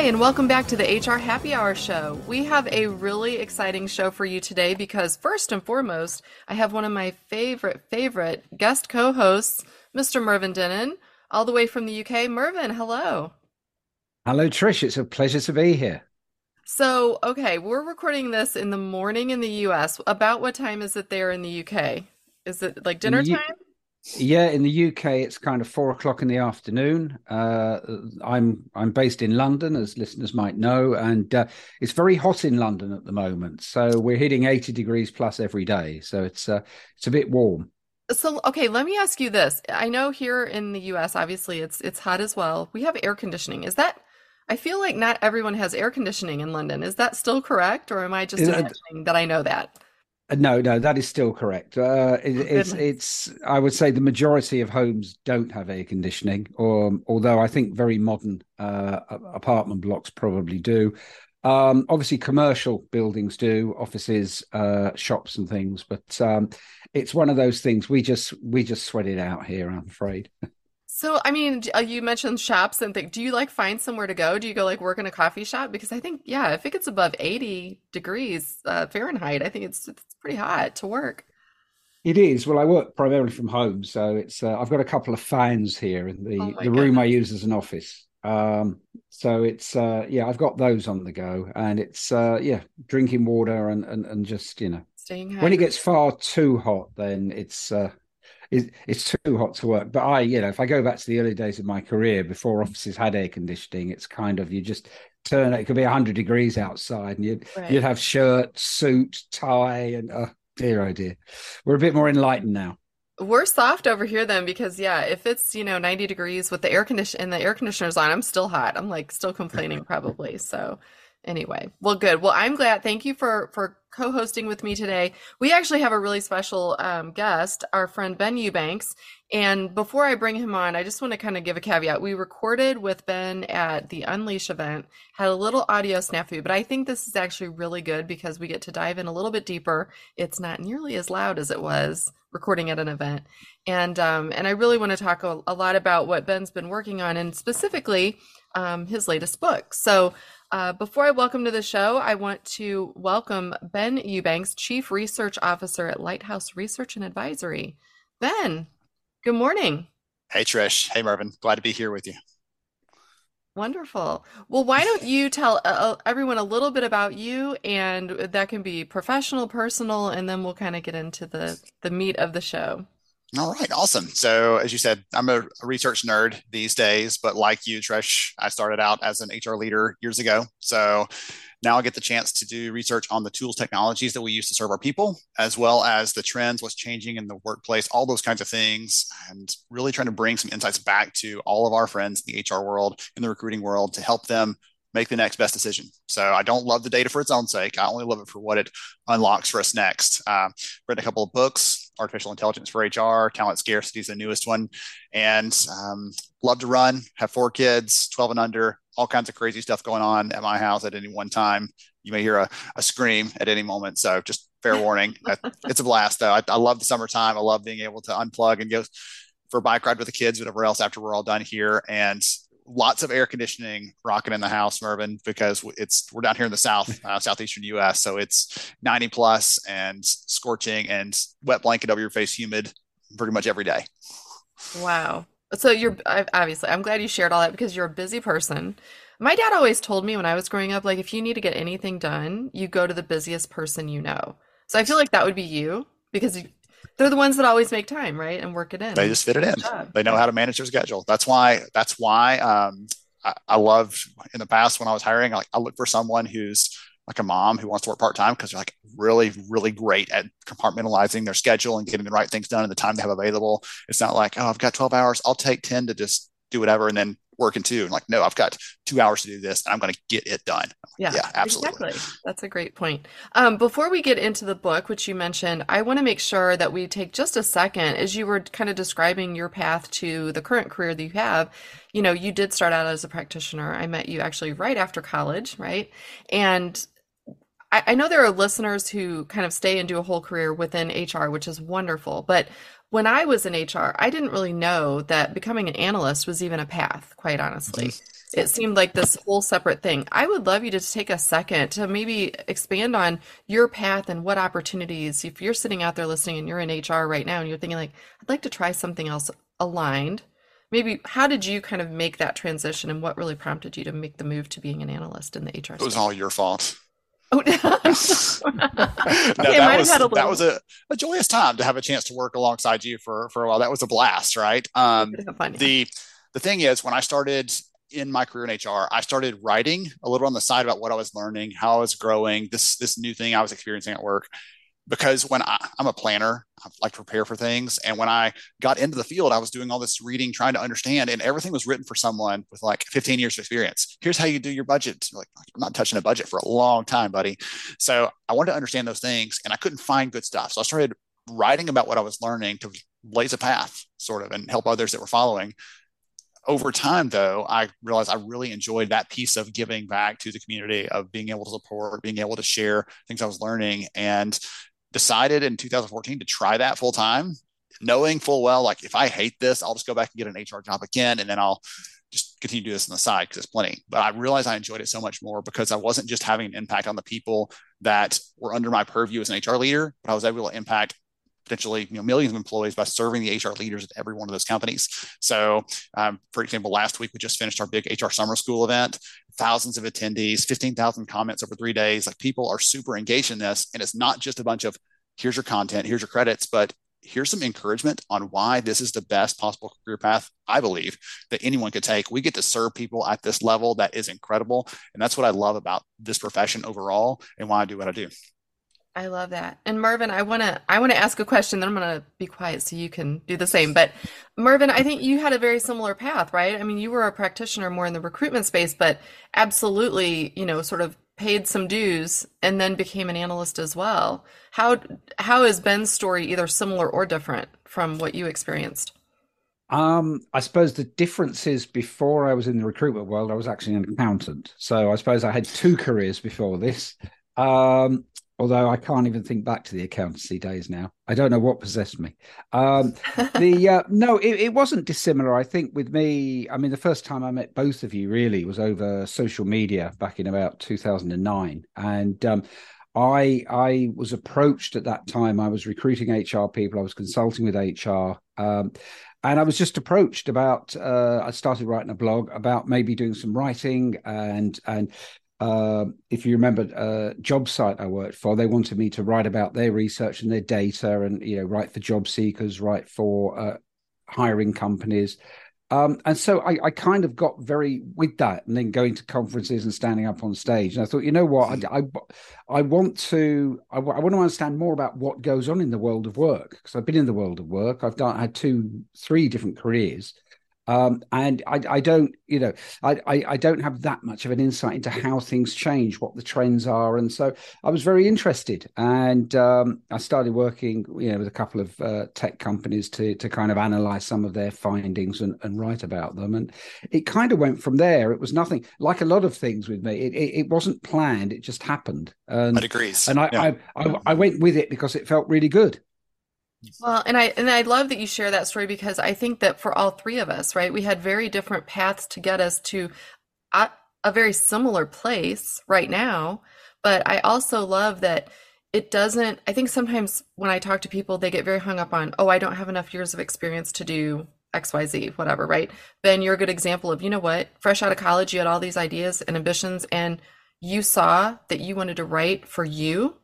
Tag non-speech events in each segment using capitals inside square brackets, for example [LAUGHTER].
Hi, and welcome back to the HR Happy Hour Show. We have a really exciting show for you today because, first and foremost, I have one of my favorite, favorite guest co hosts, Mr. Mervyn Dinnen, all the way from the UK. Mervyn, hello. Hello, Trish. It's a pleasure to be here. So, okay, we're recording this in the morning in the US. About what time is it there in the UK? Is it like dinner time? Yeah, in the UK, it's kind of four o'clock in the afternoon. Uh, I'm I'm based in London, as listeners might know, and uh, it's very hot in London at the moment. So we're hitting 80 degrees plus every day. So it's uh, it's a bit warm. So, okay, let me ask you this. I know here in the US, obviously it's it's hot as well. We have air conditioning. Is that I feel like not everyone has air conditioning in London. Is that still correct, or am I just imagining that I know that? No, no, that is still correct. Uh, it, Oh, it's it's I would say the majority of homes don't have air conditioning, or although I think very modern uh, apartment blocks probably do. Um, obviously, commercial buildings do, offices, uh, shops, and things. But um, it's one of those things we just we just sweat it out here. I'm afraid. [LAUGHS] So, I mean, uh, you mentioned shops and things. Do you like find somewhere to go? Do you go like work in a coffee shop? Because I think, yeah, if it gets above 80 degrees uh, Fahrenheit, I think it's it's pretty hot to work. It is. Well, I work primarily from home, so it's. Uh, I've got a couple of fans here in Oh the my the room I use as an office. Um, so it's uh, yeah, I've got those on the go, and it's uh, yeah, drinking water and and and just you know, Staying when it gets far too hot, then it's uh, it, it's too hot to work. But I, you know, if I go back to the early days of my career before offices had air conditioning, it's kind of you just turn it. Could be hundred degrees outside, and you'd Right. you'd have shirt, suit, tie, and oh dear, oh dear. We're a bit more enlightened now. We're soft over here then because yeah, if it's, you know, 90 degrees with the air condition and the air conditioner's on, I'm still hot. I'm like still complaining [LAUGHS] probably. So anyway, well good. Well, I'm glad. Thank you for for co-hosting with me today. We actually have a really special um, guest, our friend Ben Eubanks. And before I bring him on, I just want to kind of give a caveat. We recorded with Ben at the Unleash event, had a little audio snafu, but I think this is actually really good because we get to dive in a little bit deeper. It's not nearly as loud as it was recording at an event. And um, and I really want to talk a, a lot about what Ben's been working on and specifically um, his latest book. So uh, before I welcome to the show, I want to welcome Ben Eubanks, Chief Research Officer at Lighthouse Research and Advisory. Ben, good morning. Hey Trish. Hey Marvin. Glad to be here with you. Wonderful. Well, why don't you tell uh, uh, everyone a little bit about you, and that can be professional, personal, and then we'll kind of get into the the meat of the show. All right, awesome. So, as you said, I'm a, research nerd these days, but like you, Trish, I started out as an HR leader years ago. So now I get the chance to do research on the tools, technologies that we use to serve our people, as well as the trends, what's changing in the workplace, all those kinds of things, and really trying to bring some insights back to all of our friends in the HR world, in the recruiting world, to help them make the next best decision. So I don't love the data for its own sake. I only love it for what it unlocks for us next. Um, read a couple of books, Artificial Intelligence for HR, Talent Scarcity is the newest one, and um, love to run, have four kids, 12 and under, all kinds of crazy stuff going on at my house at any one time. You may hear a, a scream at any moment. So just fair [LAUGHS] warning. it's a blast though. I, I love the summertime. I love being able to unplug and go for a bike ride with the kids, whatever else after we're all done here. And lots of air conditioning rocking in the house, Mervyn, because it's we're down here in the south, [LAUGHS] uh, southeastern U.S. So it's 90 plus and scorching and wet blanket over your face, humid, pretty much every day. Wow. So you're obviously, I'm glad you shared all that because you're a busy person. My dad always told me when I was growing up, like, if you need to get anything done, you go to the busiest person you know. So I feel like that would be you because they're the ones that always make time, right? And work it in. They just fit it in. They know how to manage their schedule. That's why. That's why. Um, I, I loved in the past when I was hiring. Like I look for someone who's like a mom who wants to work part time because they're like really, really great at compartmentalizing their schedule and getting the right things done in the time they have available. It's not like, oh, I've got 12 hours. I'll take 10 to just do whatever and then work in two. And like, no, I've got two hours to do this and I'm going to get it done. Yeah, Yeah, absolutely. exactly. That's a great point. Um, before we get into the book, which you mentioned, I want to make sure that we take just a second as you were kind of describing your path to the current career that you have. You know, you did start out as a practitioner. I met you actually right after college, right? And I, I know there are listeners who kind of stay and do a whole career within HR, which is wonderful. But when I was in HR, I didn't really know that becoming an analyst was even a path, quite honestly. It seemed like this whole separate thing. I would love you to take a second to maybe expand on your path and what opportunities, if you're sitting out there listening and you're in HR right now and you're thinking like, I'd like to try something else aligned. Maybe how did you kind of make that transition and what really prompted you to make the move to being an analyst in the HR? It was all your fault. Oh, no, [LAUGHS] [LAUGHS] that was that was a, a joyous time to have a chance to work alongside you for for a while. That was a blast, right? Um, the the thing is, when I started in my career in HR, I started writing a little on the side about what I was learning, how I was growing, this this new thing I was experiencing at work. Because when I, I'm a planner, I like to prepare for things. And when I got into the field, I was doing all this reading, trying to understand, and everything was written for someone with like 15 years of experience. Here's how you do your budget. Like, I'm not touching a budget for a long time, buddy. So I wanted to understand those things, and I couldn't find good stuff. So I started writing about what I was learning to blaze a path, sort of, and help others that were following over time though i realized i really enjoyed that piece of giving back to the community of being able to support being able to share things i was learning and decided in 2014 to try that full time knowing full well like if i hate this i'll just go back and get an hr job again and then i'll just continue to do this on the side because it's plenty. But i realized i enjoyed it so much more because i wasn't just having an impact on the people that were under my purview as an hr leader but i was able to impact potentially you know millions of employees by serving the HR leaders at every one of those companies. So, um, for example, last week we just finished our big HR summer school event. Thousands of attendees, fifteen thousand comments over three days. Like people are super engaged in this, and it's not just a bunch of here's your content, here's your credits, but here's some encouragement on why this is the best possible career path I believe that anyone could take. We get to serve people at this level that is incredible, and that's what I love about this profession overall, and why I do what I do. I love that. And Marvin, I want to I want to ask a question then I'm going to be quiet so you can do the same. But Marvin, I think you had a very similar path, right? I mean, you were a practitioner more in the recruitment space, but absolutely, you know, sort of paid some dues and then became an analyst as well. How how is Ben's story either similar or different from what you experienced? Um, I suppose the difference is before I was in the recruitment world, I was actually an accountant. So I suppose I had two careers before this. Um, although I can't even think back to the accountancy days now. I don't know what possessed me. Um, the uh, [LAUGHS] no, it, it, wasn't dissimilar. I think with me, I mean, the first time I met both of you really was over social media back in about 2009, and um, I I was approached at that time. I was recruiting HR people. I was consulting with HR. Um, and I was just approached about. Uh, I started writing a blog about maybe doing some writing and and uh, if you remember a uh, job site I worked for, they wanted me to write about their research and their data, and you know, write for job seekers, write for uh, hiring companies. Um, and so I, I, kind of got very with that, and then going to conferences and standing up on stage. And I thought, you know what, I, I, I want to, I, I, want to understand more about what goes on in the world of work because I've been in the world of work. I've done, I had two, three different careers, um, and I, I, don't, you know, I, I, I, don't have that much of an insight into how things change, what the trends are, and so I was very interested, and um, I started working, you know, with a couple of uh, tech companies to to kind of analyze some of their findings and, and write about them, and it kind of went from there. It was nothing like a lot of things with me. It, it, it wasn't planned; it just happened. And, I agree. And I, yeah. I, I I went with it because it felt really good. Well, and I and I love that you share that story because I think that for all three of us, right, we had very different paths to get us to a, a very similar place right now. But I also love that it doesn't. I think sometimes when I talk to people, they get very hung up on, oh, I don't have enough years of experience to do XYZ, whatever, right? Ben, you're a good example of, you know what, fresh out of college, you had all these ideas and ambitions, and you saw that you wanted to write for you,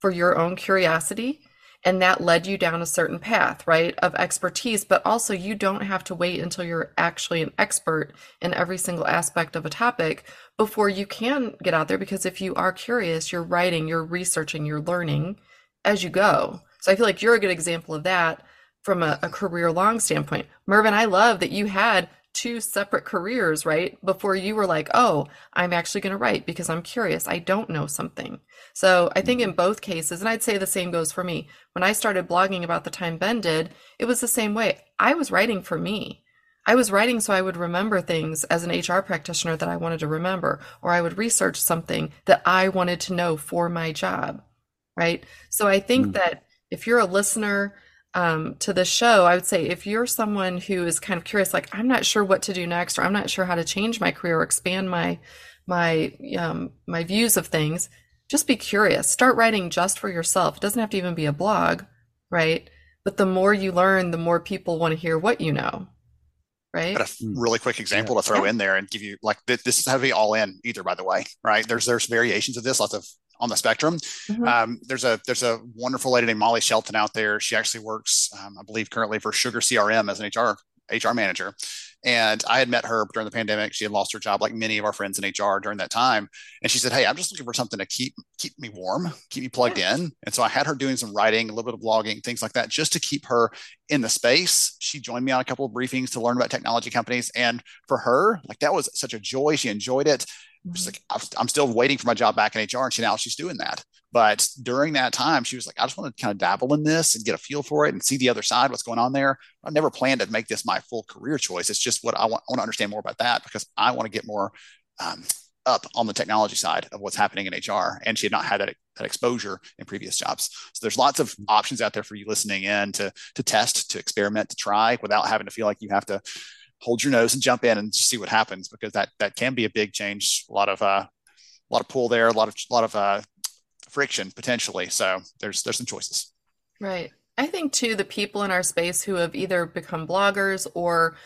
for your own curiosity and that led you down a certain path, right, of expertise. But also, you don't have to wait until you're actually an expert in every single aspect of a topic before you can get out there. Because if you are curious, you're writing, you're researching, you're learning as you go. So I feel like you're a good example of that from a, a career long standpoint. Mervyn, I love that you had two separate careers, right? Before you were like, oh, I'm actually going to write because I'm curious. I don't know something. So I think in both cases, and I'd say the same goes for me. When I started blogging about the time Ben did, it was the same way. I was writing for me. I was writing so I would remember things as an HR practitioner that I wanted to remember, or I would research something that I wanted to know for my job, right? So I think mm. that if you're a listener, um, to the show, I would say if you're someone who is kind of curious, like I'm not sure what to do next, or I'm not sure how to change my career or expand my my um, my views of things, just be curious. Start writing just for yourself. It doesn't have to even be a blog, right? But the more you learn, the more people want to hear what you know, right? Got a really quick example yeah. to throw yeah. in there and give you like this is how to be all in either. By the way, right? There's there's variations of this, lots of on the spectrum. Mm-hmm. Um, there's a there's a wonderful lady named Molly Shelton out there. She actually works, um, I believe, currently for Sugar CRM as an HR HR manager. And I had met her during the pandemic. She had lost her job, like many of our friends in HR during that time. And she said, "Hey, I'm just looking for something to keep keep me warm, keep me plugged in." And so I had her doing some writing, a little bit of blogging, things like that, just to keep her in the space. She joined me on a couple of briefings to learn about technology companies, and for her, like that was such a joy. She enjoyed it. She's mm-hmm. like, I'm still waiting for my job back in HR. And she now she's doing that. But during that time, she was like, I just want to kind of dabble in this and get a feel for it and see the other side, what's going on there. I never planned to make this my full career choice. It's just what I want, I want to understand more about that because I want to get more um, up on the technology side of what's happening in HR. And she had not had that, that exposure in previous jobs. So there's lots of options out there for you listening in to, to test, to experiment, to try without having to feel like you have to hold your nose and jump in and see what happens because that that can be a big change. A lot of uh, a lot of pull there, a lot of a lot of uh, friction potentially. So there's there's some choices. Right. I think too the people in our space who have either become bloggers or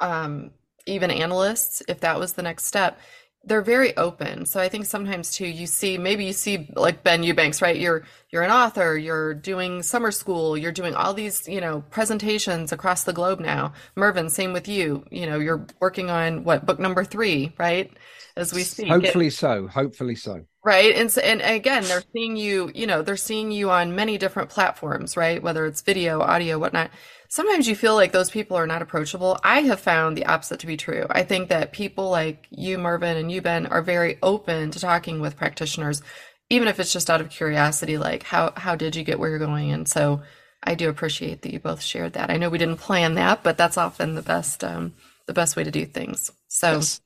um, even analysts, if that was the next step, they're very open. So I think sometimes too, you see maybe you see like Ben Eubanks, right? You're you're an author, you're doing summer school, you're doing all these you know presentations across the globe now. Mervyn, same with you. You know, you're working on what book number three, right? As we speak. Hopefully it, so. Hopefully so. Right, and so, and again, they're seeing you. You know, they're seeing you on many different platforms, right? Whether it's video, audio, whatnot sometimes you feel like those people are not approachable. I have found the opposite to be true. I think that people like you, Mervyn, and you, Ben, are very open to talking with practitioners, even if it's just out of curiosity, like how how did you get where you're going? And so I do appreciate that you both shared that. I know we didn't plan that, but that's often the best um, the best way to do things. So. Yes.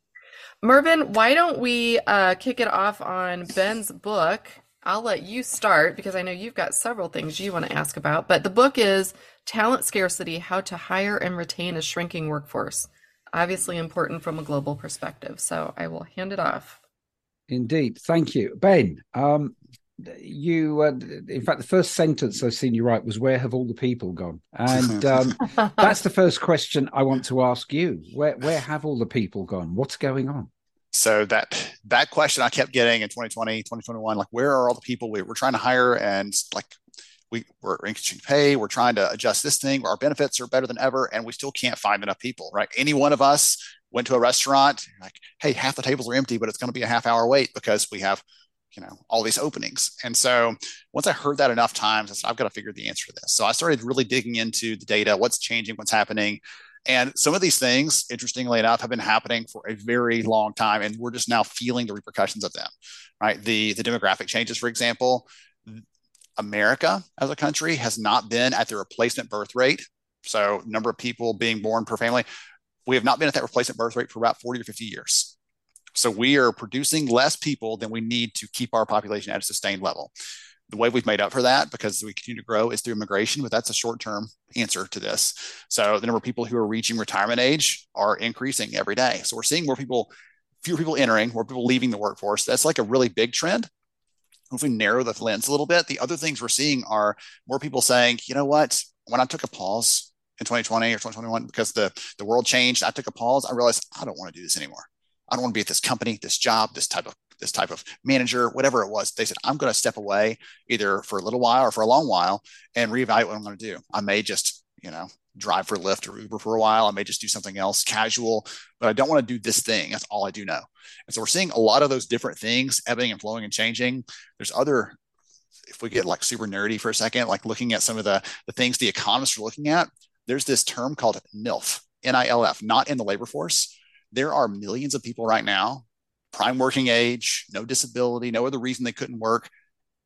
Mervyn, why don't we uh, kick it off on Ben's book? I'll let you start because I know you've got several things you want to ask about. But the book is Talent Scarcity How to Hire and Retain a Shrinking Workforce. Obviously important from a global perspective. So I will hand it off. Indeed. Thank you. Ben, um, you, uh, in fact, the first sentence I've seen you write was, Where have all the people gone? And [LAUGHS] um, that's the first question I want to ask you. Where, where have all the people gone? What's going on? So that that question i kept getting in 2020 2021 like where are all the people we, we're trying to hire and like we, we're increasing pay we're trying to adjust this thing our benefits are better than ever and we still can't find enough people right? Any one of us went to a restaurant like hey half the tables are empty but it's going to be a half hour wait because we have you know all these openings. And so once i heard that enough times i said i've got to figure the answer to this. So i started really digging into the data what's changing what's happening and some of these things, interestingly enough, have been happening for a very long time, and we're just now feeling the repercussions of them. Right, the the demographic changes, for example, America as a country has not been at the replacement birth rate. So, number of people being born per family, we have not been at that replacement birth rate for about 40 or 50 years. So, we are producing less people than we need to keep our population at a sustained level the way we've made up for that because we continue to grow is through immigration, but that's a short term answer to this. So the number of people who are reaching retirement age are increasing every day. So we're seeing more people, fewer people entering, more people leaving the workforce. That's like a really big trend. If we narrow the lens a little bit, the other things we're seeing are more people saying, you know what, when I took a pause in 2020 or 2021 because the, the world changed, I took a pause, I realized I don't want to do this anymore. I don't want to be at this company, this job, this type of this type of manager, whatever it was. They said, I'm going to step away either for a little while or for a long while and reevaluate what I'm going to do. I may just, you know, drive for Lyft or Uber for a while. I may just do something else casual, but I don't want to do this thing. That's all I do know. And so we're seeing a lot of those different things ebbing and flowing and changing. There's other, if we get like super nerdy for a second, like looking at some of the, the things the economists are looking at, there's this term called NILF, N-I-L-F, not in the labor force. There are millions of people right now prime working age, no disability, no other reason they couldn't work.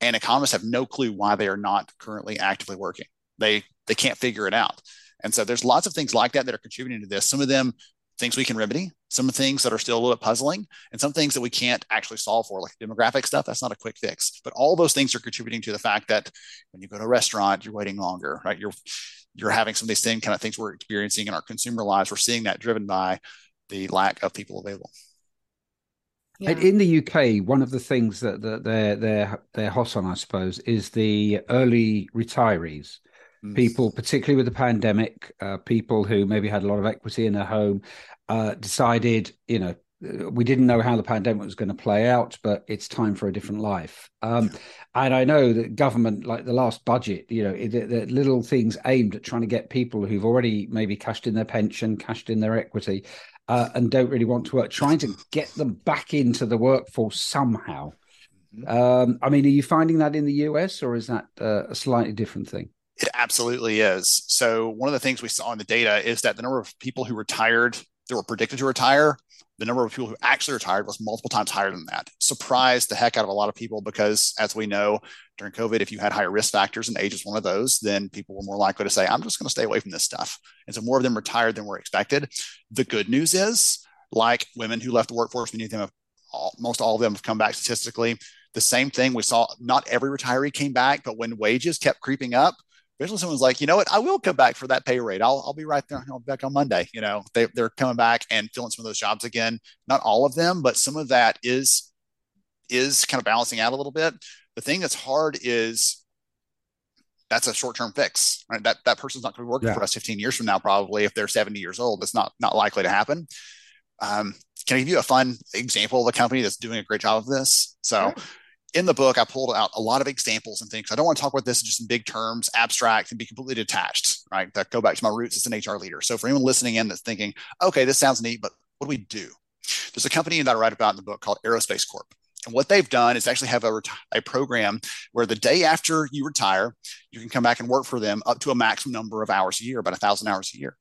And economists have no clue why they are not currently actively working. They they can't figure it out. And so there's lots of things like that that are contributing to this. Some of them things we can remedy, some things that are still a little bit puzzling, and some things that we can't actually solve for, like demographic stuff. That's not a quick fix. But all those things are contributing to the fact that when you go to a restaurant, you're waiting longer, right? You're you're having some of these same kind of things we're experiencing in our consumer lives. We're seeing that driven by the lack of people available. Yeah. In the UK, one of the things that, that they're they're they're hot on, I suppose, is the early retirees. Mm. People, particularly with the pandemic, uh, people who maybe had a lot of equity in their home, uh, decided, you know, we didn't know how the pandemic was going to play out, but it's time for a different life. Um, and I know that government, like the last budget, you know, the little things aimed at trying to get people who've already maybe cashed in their pension, cashed in their equity, uh, and don't really want to work, trying to get them back into the workforce somehow. Mm-hmm. Um, I mean, are you finding that in the US, or is that uh, a slightly different thing? It absolutely is. So one of the things we saw in the data is that the number of people who retired that were predicted to retire the number of people who actually retired was multiple times higher than that. Surprised the heck out of a lot of people because, as we know, during COVID, if you had higher risk factors and age is one of those, then people were more likely to say, I'm just going to stay away from this stuff. And so more of them retired than were expected. The good news is, like women who left the workforce, many of them have, all, most all of them have come back statistically. The same thing we saw, not every retiree came back, but when wages kept creeping up, eventually someone's like, you know what, I will come back for that pay rate. I'll, I'll be right there. I'll be back on Monday. You know, they, they're coming back and filling some of those jobs again. Not all of them, but some of that is, is kind of balancing out a little bit. The thing that's hard is that's a short-term fix, right? That, that person's not going to be working yeah. for us 15 years from now, probably if they're 70 years old, that's not, not likely to happen. Um, can I give you a fun example of a company that's doing a great job of this? So sure in the book, I pulled out a lot of examples and things. I don't want to talk about this in just in big terms, abstract, and be completely detached, right? That go back to my roots as an HR leader. So for anyone listening in that's thinking, okay, this sounds neat, but what do we do? There's a company that I write about in the book called Aerospace Corp. And what they've done is actually have a, a program where the day after you retire, you can come back and work for them up to a maximum number of hours a year, about a thousand hours a year.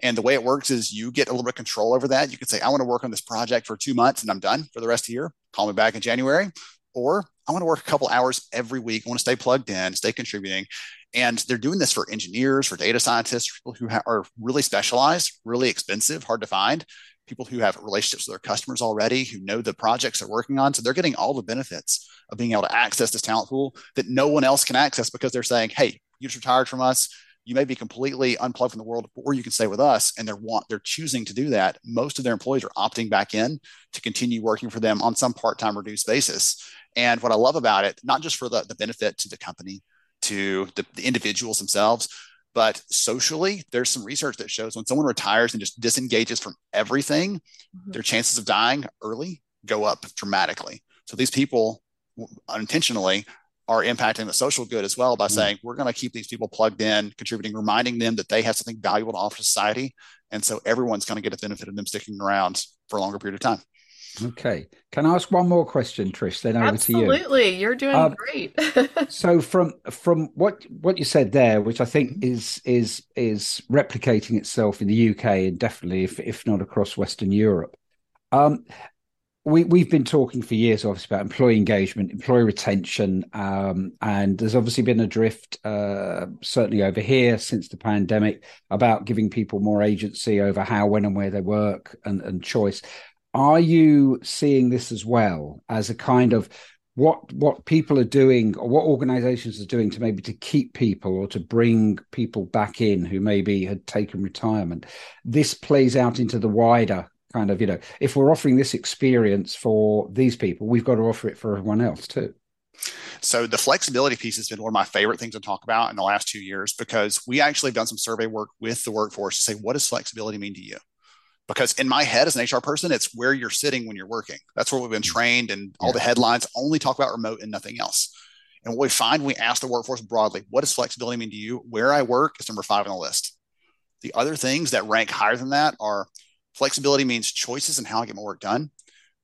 And the way it works is you get a little bit of control over that. You can say, I want to work on this project for two months and I'm done for the rest of the year. Call me back in January. Or I want to work a couple hours every week. I want to stay plugged in, stay contributing. And they're doing this for engineers, for data scientists, people who ha- are really specialized, really expensive, hard to find, people who have relationships with their customers already, who know the projects they're working on. So they're getting all the benefits of being able to access this talent pool that no one else can access because they're saying, hey, you just retired from us. You may be completely unplugged from the world, or you can stay with us. And they're want they're choosing to do that. Most of their employees are opting back in to continue working for them on some part-time reduced basis. And what I love about it, not just for the, the benefit to the company, to the, the individuals themselves, but socially, there's some research that shows when someone retires and just disengages from everything, mm-hmm. their chances of dying early go up dramatically. So these people unintentionally are impacting the social good as well by mm-hmm. saying we're going to keep these people plugged in, contributing, reminding them that they have something valuable to offer society. And so everyone's going to get a benefit of them sticking around for a longer period of time. Okay. Can I ask one more question, Trish? Then over Absolutely. to you. Absolutely. You're doing um, great. [LAUGHS] so from from what what you said there, which I think mm-hmm. is is is replicating itself in the UK and definitely if if not across Western Europe. Um, we we've been talking for years, obviously, about employee engagement, employee retention, um, and there's obviously been a drift, uh, certainly over here since the pandemic, about giving people more agency over how, when, and where they work and, and choice. Are you seeing this as well as a kind of what what people are doing or what organizations are doing to maybe to keep people or to bring people back in who maybe had taken retirement? This plays out into the wider kind of you know if we're offering this experience for these people we've got to offer it for everyone else too so the flexibility piece has been one of my favorite things to talk about in the last two years because we actually have done some survey work with the workforce to say what does flexibility mean to you because in my head as an HR person, it's where you're sitting when you're working. That's where we've been mm. trained, and all the headlines only talk about remote and nothing else. And what we find, when we ask the workforce broadly, what does flexibility mean to you? Where I work is number five on the list. The other things that rank higher than that are flexibility means choices in how I get my work done,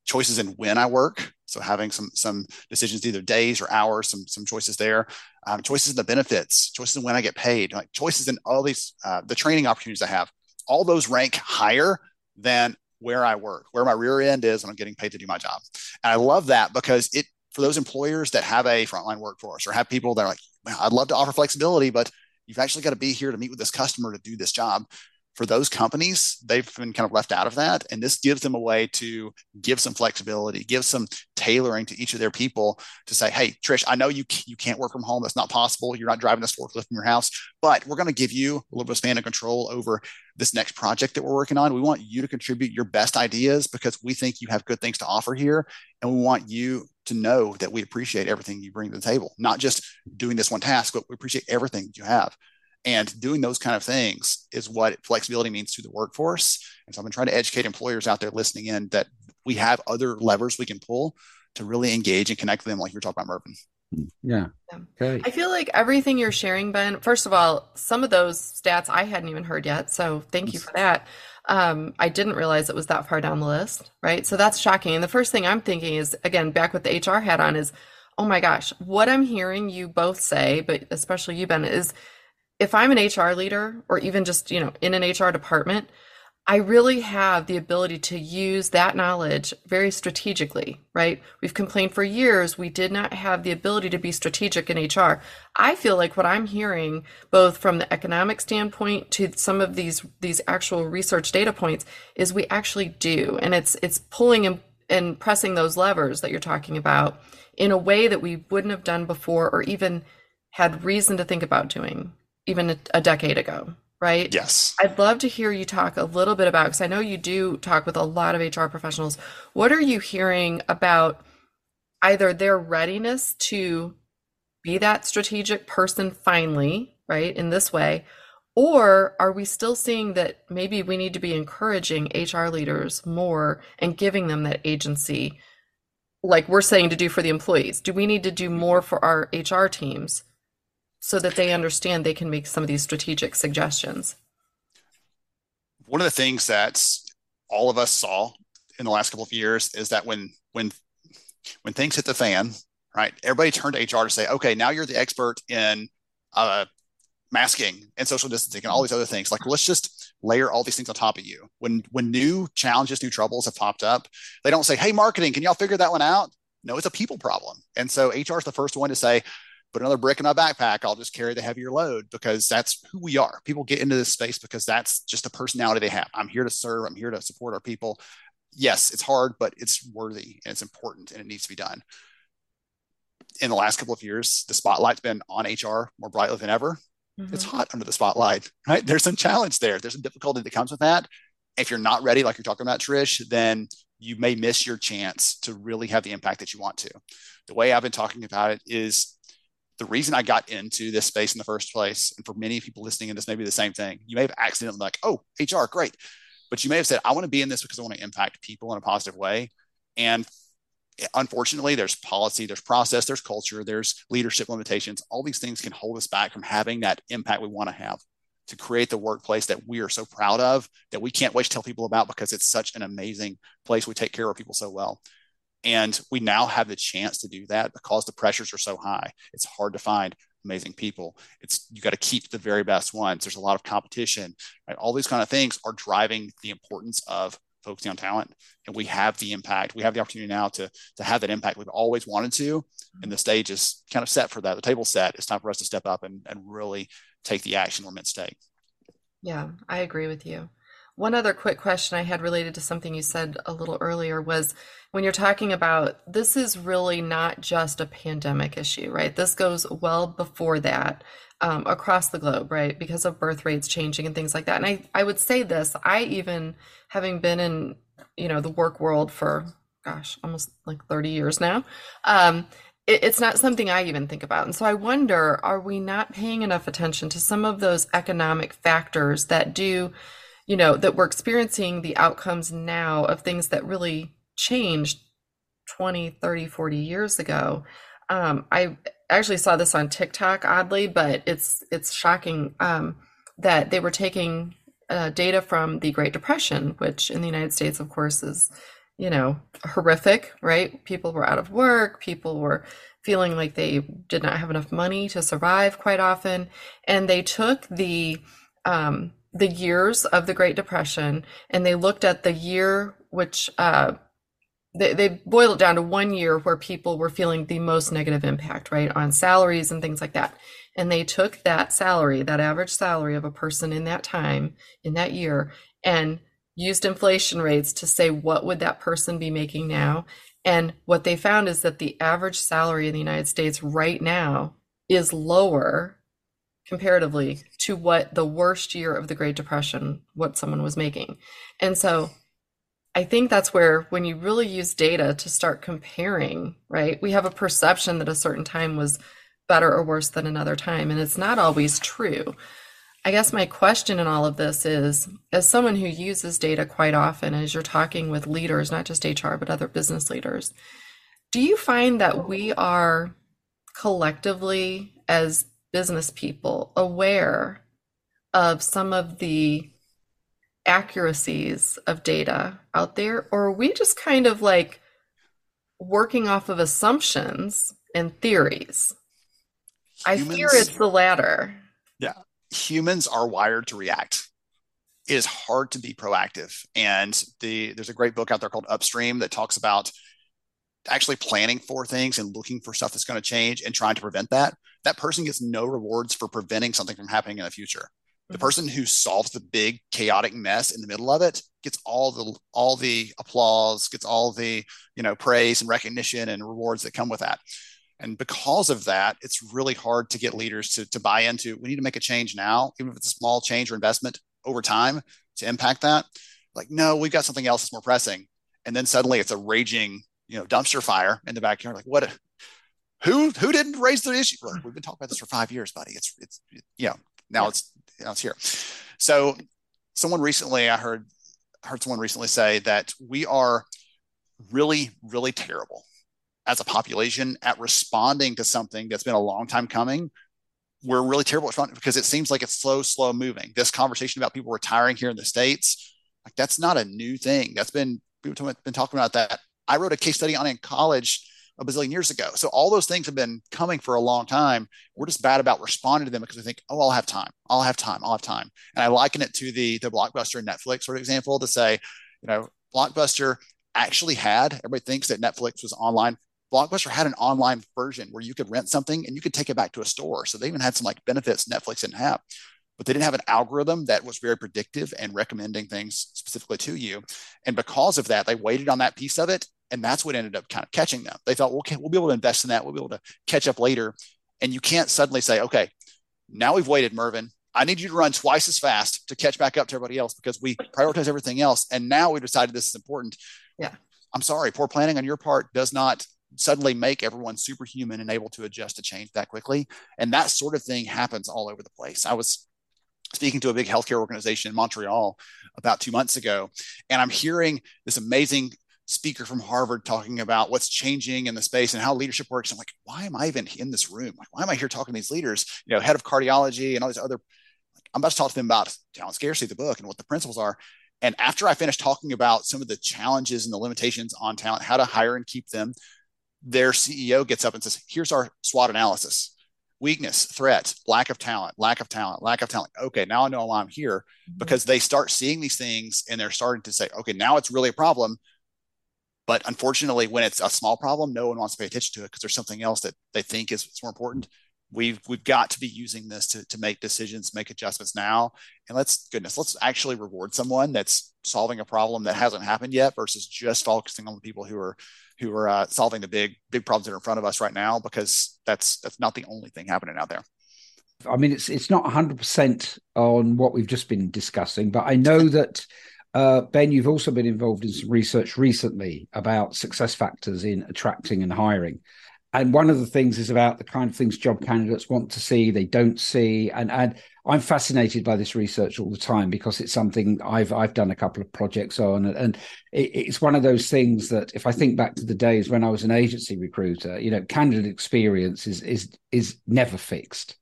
choices in when I work. So having some some decisions, either days or hours, some some choices there, um, choices in the benefits, choices in when I get paid, like choices in all these uh, the training opportunities I have. All those rank higher than where I work, where my rear end is, and I'm getting paid to do my job. And I love that because it for those employers that have a frontline workforce or have people that are like, I'd love to offer flexibility, but you've actually got to be here to meet with this customer to do this job. For those companies, they've been kind of left out of that. And this gives them a way to give some flexibility, give some tailoring to each of their people to say, hey, Trish, I know you, you can't work from home. That's not possible. You're not driving a forklift from your house, but we're going to give you a little bit of span of control over this next project that we're working on. We want you to contribute your best ideas because we think you have good things to offer here. And we want you to know that we appreciate everything you bring to the table, not just doing this one task, but we appreciate everything you have. And doing those kind of things is what flexibility means to the workforce. And so I've been trying to educate employers out there listening in that we have other levers we can pull to really engage and connect them, like you're talking about, Mervyn. Yeah. Okay. I feel like everything you're sharing, Ben, first of all, some of those stats I hadn't even heard yet. So thank you for that. Um, I didn't realize it was that far down the list, right? So that's shocking. And the first thing I'm thinking is, again, back with the HR hat on, is, oh my gosh, what I'm hearing you both say, but especially you, Ben, is if I'm an HR leader or even just, you know, in an HR department, I really have the ability to use that knowledge very strategically, right? We've complained for years we did not have the ability to be strategic in HR. I feel like what I'm hearing both from the economic standpoint to some of these these actual research data points is we actually do. And it's it's pulling and, and pressing those levers that you're talking about in a way that we wouldn't have done before or even had reason to think about doing even a, a decade ago, right? Yes. I'd love to hear you talk a little bit about because I know you do talk with a lot of HR professionals. What are you hearing about either their readiness to be that strategic person finally, right, in this way, or are we still seeing that maybe we need to be encouraging HR leaders more and giving them that agency, like we're saying to do for the employees? Do we need to do more for our HR teams so that they understand they can make some of these strategic suggestions? One of the things that all of us saw in the last couple of years is that when when when things hit the fan, right? Everybody turned to HR to say, "Okay, now you're the expert in uh, masking and social distancing and all these other things. Like, let's just layer all these things on top of you." When when new challenges, new troubles have popped up, they don't say, "Hey, marketing, can y'all figure that one out?" No, it's a people problem. And so HR is the first one to say, put another brick in my backpack. I'll just carry the heavier load because that's who we are. People get into this space because that's just the personality they have. I'm here to serve, I'm here to support our people. Yes, it's hard, but it's worthy and it's important and it needs to be done. In the last couple of years, the spotlight's been on HR more brightly than ever. Mm-hmm. It's hot under the spotlight, right? There's some challenge there. There's some difficulty that comes with that. If you're not ready, like you're talking about, Trish, then you may miss your chance to really have the impact that you want to. The way I've been talking about it is the reason I got into this space in the first place, and for many people listening in this may be the same thing. You may have accidentally like, oh, HR, great. But you may have said, I want to be in this because I want to impact people in a positive way. And eh, unfortunately, there's policy, there's process, there's culture, there's leadership limitations. All these things can hold us back from having that impact we want to have to create the workplace that we are so proud of that we can't wait to tell people about because it's such an amazing place. We take care of people so well. And we now have the chance to do that because the pressures are so high. It's hard to find amazing people. It's you got to keep the very best ones. There's a lot of competition, right? All these kind of things are driving the importance of focusing on talent. And we have the impact. We have the opportunity now to to have that impact we've always wanted to. And the stage is kind of set for that. The table's set. It's time for us to step up and, and really take the action we're meant to take. Yeah, I agree with you. One other quick question I had related to something you said a little earlier was when you're talking about this is really not just a pandemic issue, right? This goes well before that um, across the globe, right? Because of birth rates changing and things like that. And I, I would say this, I even having been in, you know, the work world for, gosh, almost like 30 years now, um, it's not something I even think about. And so I wonder, are we not paying enough attention to some of those economic factors that do you know, that we're experiencing the outcomes now of things that really changed 20, 30, 40 years ago. Um, I actually saw this on TikTok, oddly, but it's it's shocking um, that they were taking uh, data from the Great Depression, which in the United States, of course, is you know horrific, right? People were out of work, people were feeling like they did not have enough money to survive quite often, and they took the um, the years of the Great Depression and they looked at the year which uh, they, they boiled it down to one year where people were feeling the most negative impact, right, on salaries and things like that. And they took that salary, that average salary of a person in that time, in that year, and used inflation rates to say what would that person be making now. And what they found is that the average salary in the United States right now is lower comparatively to what the worst year of the Great Depression, what someone was making. And so I think that's where when you really use data to start comparing, right? We have a perception that a certain time was better or worse than another time, and it's not always true. I guess my question in all of this is as someone who uses data quite often, as you're talking with leaders, not just HR, but other business leaders, do you find that we are collectively as business people aware of some of the accuracies of data out there? Or are we just kind of like working off of assumptions and theories? Humans, i fear it's the latter. Yeah. Humans are wired to react. It is hard to be proactive. And the there's a great book out there called upstream that talks about actually planning for things and looking for stuff that's going to change and trying to prevent that, that person gets no rewards for preventing something from happening in the future. The mm-hmm. person who solves the big chaotic mess in the middle of it gets all the all the applause, gets all the you know praise and recognition and rewards that come with that. And because of that, it's really hard to get leaders to, to buy into we need to make a change now, even if it's a small change or investment over time to impact that. Like, no, we've got something else that's more pressing. And then suddenly it's a raging you know dumpster fire in the backyard. Like what? Who who didn't raise the issue? Like, we've been talking about this for five years, buddy. It's it's you know now yeah. it's now it's here. So someone recently I heard heard someone recently say that we are really really terrible as a population at responding to something that's been a long time coming we're really terrible at responding because it seems like it's slow slow moving this conversation about people retiring here in the states like that's not a new thing that's been people have been talking about that I wrote a case study on in college a bazillion years ago. So all those things have been coming for a long time. We're just bad about responding to them because we think, oh, I'll have time. I'll have time. I'll have time. And I liken it to the the blockbuster Netflix sort of example to say, you know, blockbuster actually had everybody thinks that Netflix was online. Blockbuster had an online version where you could rent something and you could take it back to a store. So they even had some like benefits Netflix didn't have but they didn't have an algorithm that was very predictive and recommending things specifically to you. And because of that, they waited on that piece of it and that's what ended up kind of catching them. They thought, well, okay, we'll be able to invest in that. We'll be able to catch up later. And you can't suddenly say, okay, now we've waited, Mervyn. I need you to run twice as fast to catch back up to everybody else because we prioritize everything else. And now we decided this is important. Yeah. I'm sorry, poor planning on your part does not suddenly make everyone superhuman and able to adjust to change that quickly. And that sort of thing happens all over the place. I was speaking to a big healthcare organization in Montreal about two months ago, and I'm hearing this amazing speaker from Harvard talking about what's changing in the space and how leadership works. I'm like, why am I even in this room? Like, why am I here talking to these leaders? You know, head of cardiology and all these other. Like, I'm about to talk to them about talent scarcity, the book, and what the principles are. And after I finished talking about some of the challenges and the limitations on talent, how to hire and keep them, their CEO gets up and says, "Here's our SWOT analysis." Weakness, threats, lack of talent, lack of talent, lack of talent. Okay, now I know why I'm here mm-hmm. because they start seeing these things and they're starting to say, okay, now it's really a problem. But unfortunately, when it's a small problem, no one wants to pay attention to it because there's something else that they think is, is more important. We've we've got to be using this to, to make decisions, make adjustments now. And let's goodness, let's actually reward someone that's solving a problem that hasn't happened yet versus just focusing on the people who are who are uh, solving the big big problems that are in front of us right now because that's that's not the only thing happening out there. I mean, it's it's not 100% on what we've just been discussing, but I know [LAUGHS] that uh, Ben, you've also been involved in some research recently about success factors in attracting and hiring. And one of the things is about the kind of things job candidates want to see, they don't see. And, and I'm fascinated by this research all the time because it's something I've I've done a couple of projects on, and it, it's one of those things that if I think back to the days when I was an agency recruiter, you know, candidate experience is is is never fixed.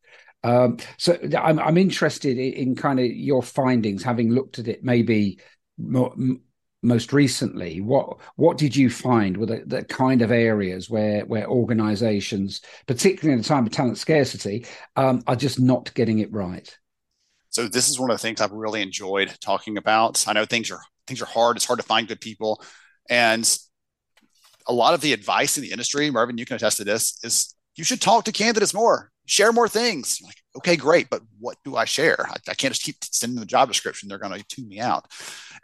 Um, so I'm I'm interested in, in kind of your findings, having looked at it maybe more, most recently what what did you find were the, the, kind of areas where where organizations particularly in a time of talent scarcity um, are just not getting it right? So this is one of the things i've really enjoyed talking about. I know things are things are hard. It's hard to find good people. And a lot of the advice in the industry, Marvin, you can attest to this, is you should talk to candidates more, share more things. Like, okay, great, but what do I share? I, I can't just keep sending the job description. They're going to tune me out.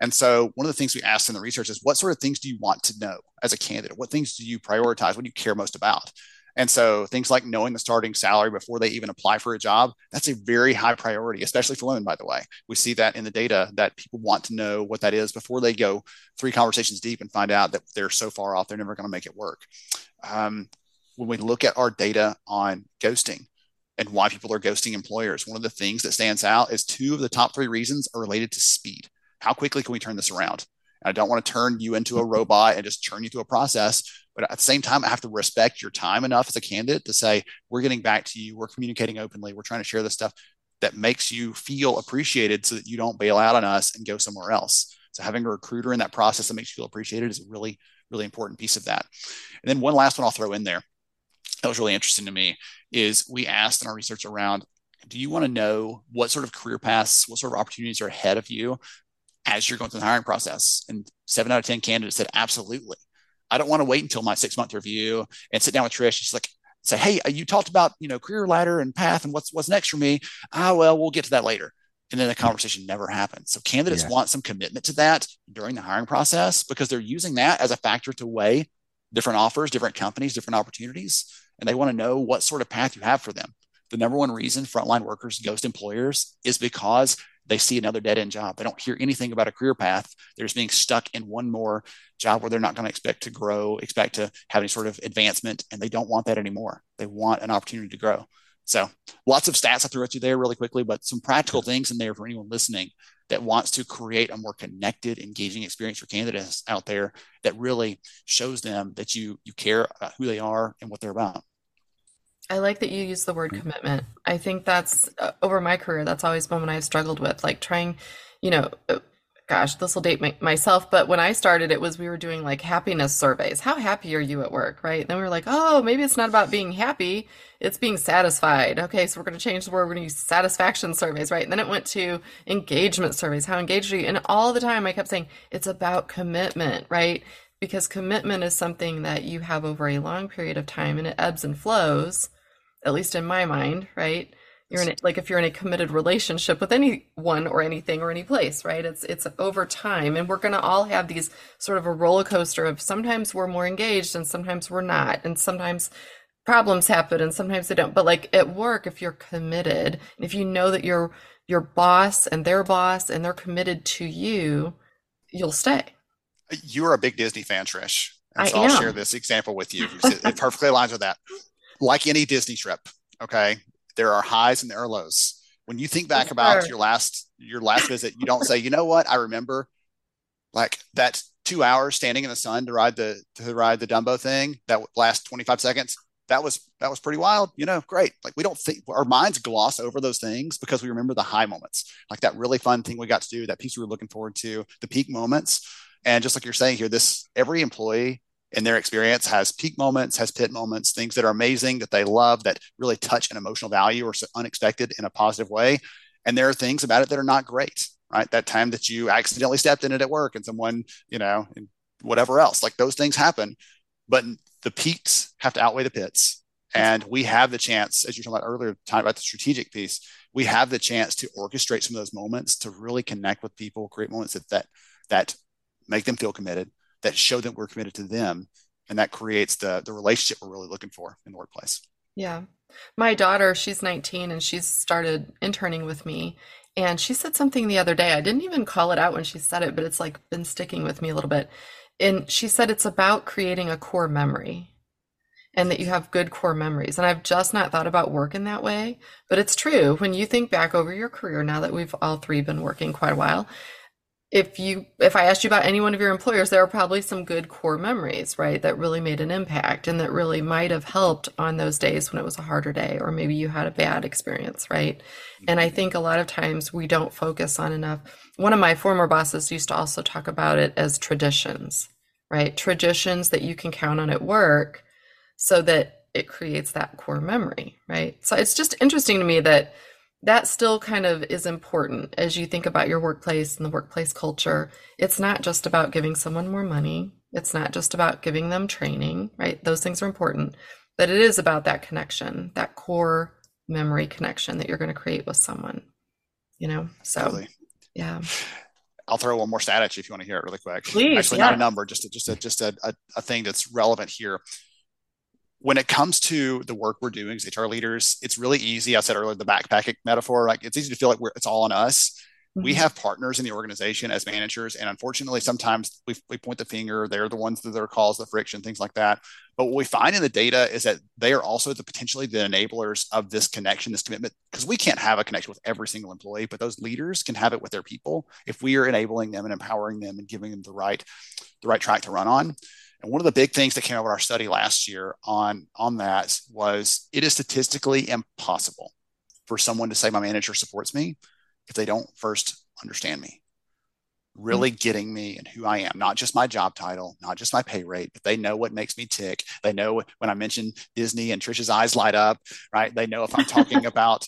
And so, one of the things we asked in the research is, what sort of things do you want to know as a candidate? What things do you prioritize? What do you care most about? And so things like knowing the starting salary before they even apply for a job, that's a very high priority, especially for women, by the way. We see that in the data that people want to know what that is before they go three conversations deep and find out that they're so far off, they're never going to make it work. Um, when we look at our data on ghosting and why people are ghosting employers, one of the things that stands out is two of the top three reasons are related to speed. How quickly can we turn this around? And I don't want to turn you into a robot and just turn you through a process. But at the same time, I have to respect your time enough as a candidate to say, we're getting back to you. We're communicating openly. We're trying to share this stuff that makes you feel appreciated so that you don't bail out on us and go somewhere else. So having a recruiter in that process that makes you feel appreciated is a really, really important piece of that. And then one last one I'll throw in there that was really interesting to me is we asked in our research around do you want to know what sort of career paths, what sort of opportunities are ahead of you as you're going through the hiring process? And seven out of 10 candidates said, absolutely. I don't want to wait until my six month review and sit down with Trish. And she's like, say, hey, you talked about you know career ladder and path and what's what's next for me. Ah, well, we'll get to that later. And then the conversation never happens. So candidates yeah. want some commitment to that during the hiring process because they're using that as a factor to weigh different offers, different companies, different opportunities, and they want to know what sort of path you have for them. The number one reason frontline workers ghost employers is because they see another dead end job. They don't hear anything about a career path. They're just being stuck in one more job where they're not going to expect to grow, expect to have any sort of advancement, and they don't want that anymore. They want an opportunity to grow. So lots of stats I threw at you there really quickly, but some practical things in there for anyone listening that wants to create a more connected, engaging experience for candidates out there that really shows them that you you care about who they are and what they're about. I like that you use the word mm-hmm. commitment. I think that's uh, over my career, that's always been one I've struggled with, like trying, you know, uh, gosh, this will date my, myself, but when I started, it was we were doing like happiness surveys. How happy are you at work? Right. And then we were like, oh, maybe it's not about being happy, it's being satisfied. Okay. So we're going to change the word. We're going to use satisfaction surveys. Right. And then it went to engagement surveys. How engaged are you? And all the time I kept saying, it's about commitment. Right. Because commitment is something that you have over a long period of time and it ebbs and flows at least in my mind, right? You're in a, like if you're in a committed relationship with anyone or anything or any place, right? It's it's over time, and we're gonna all have these sort of a roller coaster of sometimes we're more engaged and sometimes we're not, and sometimes problems happen and sometimes they don't. But like at work, if you're committed, if you know that your your boss and their boss and they're committed to you, you'll stay. Uh, you're a big Disney fan, Trish. And so I will share this example with you. It [LAUGHS] perfectly aligns with that like any Disney trip, okay, there are highs and there are lows. When you think back about your last your last visit, you don't say, you know what, I remember like that two hours standing in the sun to ride the to ride the Dumbo thing that last 25 seconds. That was that was pretty wild, you know, great. Like we don't think our minds gloss over those things because we remember the high moments, like that really fun thing we got to do, that piece we were looking forward to, the peak moments. And just like you're saying here, this every employee in their experience has peak moments, has pit moments, things that are amazing that they love that really touch an emotional value or unexpected in a positive way. And there are things about it that are not great, right? That time that you accidentally stepped in it at work and someone, you know, whatever else, like those things happen. But the peaks have to outweigh the pits. And we have the chance, as you were talking about earlier, talking about the strategic piece, we have the chance to orchestrate some of those moments to really connect with people, create moments that that, that make them feel committed, that show that we're committed to them and that creates the the relationship we're really looking for in the workplace yeah my daughter she's 19 and she's started interning with me and she said something the other day i didn't even call it out when she said it but it's like been sticking with me a little bit and she said it's about creating a core memory and that you have good core memories. And I've just not thought about work in that way, but it's true. When you think back over your career, now that we've all three been working quite a while, if you if i asked you about any one of your employers there are probably some good core memories right that really made an impact and that really might have helped on those days when it was a harder day or maybe you had a bad experience right? And i mm-hmm. think a lot of times we don't focus on enough. One of my former bosses used to also talk about it as traditions right? Traditions that you can count on at work so that it creates that core memory right? So it's just interesting to me that that still kind of is important as you think about your workplace and the workplace culture. It's not just about giving someone more money. It's not just about giving them training, right? Those things are important, but it is about that connection, that core memory connection that you're going to create with someone, you know? So, totally. yeah. I'll throw one more stat at you if you want to hear it really quick. Please, Actually, yeah. not a number, just a, just a, just a, a, a thing that's relevant here when it comes to the work we're doing as HR leaders, it's really easy. I said earlier the backpacking metaphor, like it's easy to feel like we're, it's all on us. Mm-hmm. We have partners in the organization as managers, and unfortunately, sometimes we, we point the finger. They're the ones that are cause the friction, things like that. But what we find in the data is that they are also the potentially the enablers of this connection, this commitment, because we can't have a connection with every single employee, but those leaders can have it with their people if we are enabling them and empowering them and giving them the right the right track to run on. And one of the big things that came out of our study last year on, on that was it is statistically impossible for someone to say my manager supports me if they don't first understand me, really mm-hmm. getting me and who I am, not just my job title, not just my pay rate, but they know what makes me tick. They know when I mention Disney and Trisha's eyes light up, right? They know if I'm talking [LAUGHS] about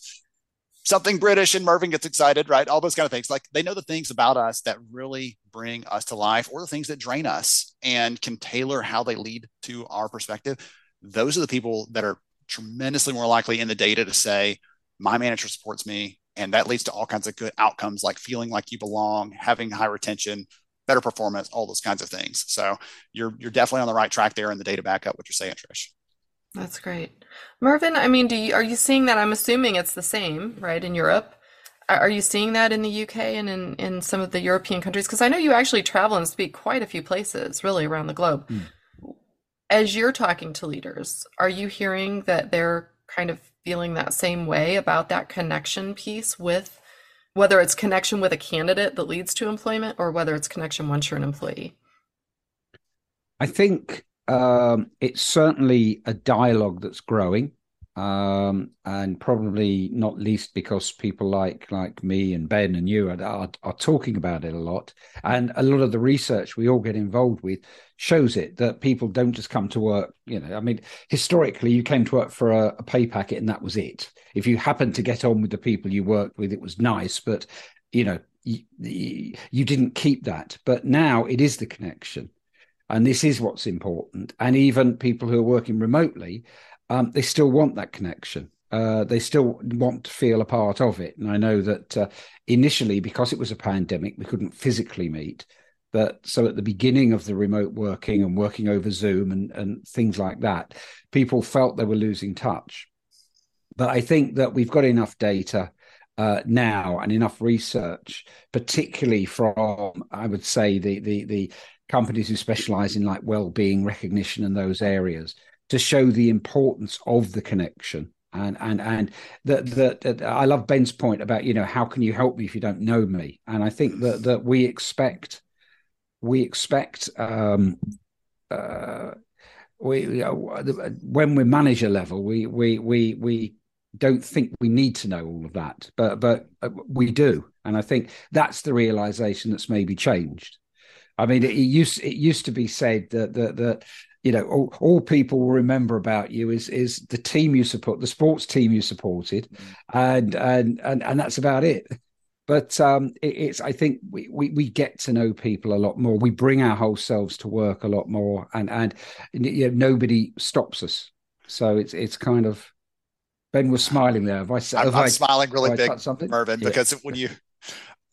something British and Mervyn gets excited, right? All those kind of things. Like they know the things about us that really bring us to life or the things that drain us and can tailor how they lead to our perspective. Those are the people that are tremendously more likely in the data to say, my manager supports me. And that leads to all kinds of good outcomes like feeling like you belong, having high retention, better performance, all those kinds of things. So you're you're definitely on the right track there in the data backup what you're saying, Trish. That's great. Mervyn, I mean, do you, are you seeing that? I'm assuming it's the same, right, in Europe. Are you seeing that in the UK and in, in some of the European countries? Because I know you actually travel and speak quite a few places, really, around the globe. Mm. As you're talking to leaders, are you hearing that they're kind of feeling that same way about that connection piece with whether it's connection with a candidate that leads to employment or whether it's connection once you're an employee? I think um, it's certainly a dialogue that's growing, um, and probably not least because people like like me and Ben and you are, are, are talking about it a lot, and a lot of the research we all get involved with shows it that people don't just come to work. You know, I mean, historically, you came to work for a, a pay packet and that was it. If you happened to get on with the people you worked with, it was nice, but you know, you, you didn't keep that. But now it is the connection and this is what's important. And even people who are working remotely, um, they still want that connection. Uh, they still want to feel a part of it. And I know that uh, initially, because it was a pandemic, we couldn't physically meet. But so at the beginning of the remote working and working over Zoom and, and things like that, people felt they were losing touch. But I think that we've got enough data uh, now and enough research, particularly from I would say the the the companies who specialize in like well-being recognition and those areas to show the importance of the connection. And and and that that I love Ben's point about you know how can you help me if you don't know me? And I think that that we expect we expect um uh we when we're manager level we we we we don't think we need to know all of that but but uh, we do. And I think that's the realization that's maybe changed I mean, it, used it used to be said that that that you know all, all, people will remember about you is is the team you support, the sports team you supported, mm-hmm. and and and and that's about it. But um, it, it's I think we, we we get to know people a lot more. We bring our whole selves to work a lot more, and and you know, nobody stops us. So it's it's kind of Ben was smiling there. Have I, I'm smiling really big, something? Mervyn, yeah. because when you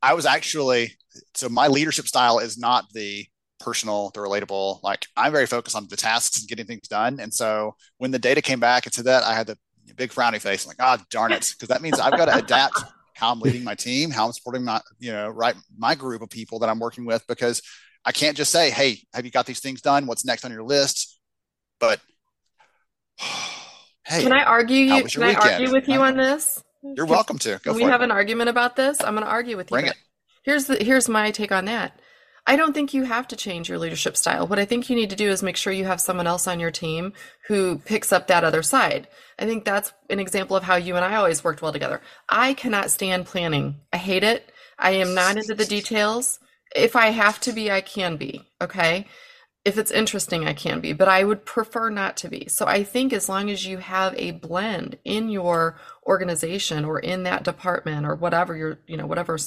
I was actually so my leadership style is not the personal, the relatable. Like I'm very focused on the tasks and getting things done. And so when the data came back and said that, I had the big frowny face. I'm like, ah, oh, darn it, because that means I've got to adapt how I'm leading my team, how I'm supporting my, you know, right, my group of people that I'm working with, because I can't just say, hey, have you got these things done? What's next on your list? But [SIGHS] hey, can I argue? You, can I argue with you on this? You're welcome to. Go we have an argument about this? I'm going to argue with you. Bring it. Here's the here's my take on that. I don't think you have to change your leadership style. What I think you need to do is make sure you have someone else on your team who picks up that other side. I think that's an example of how you and I always worked well together. I cannot stand planning. I hate it. I am not into the details. If I have to be, I can be. Okay. if it's interesting, I can be, but I would prefer not to be. So I think as long as you have a blend in your organization or in that department or whatever you're, you know, whatever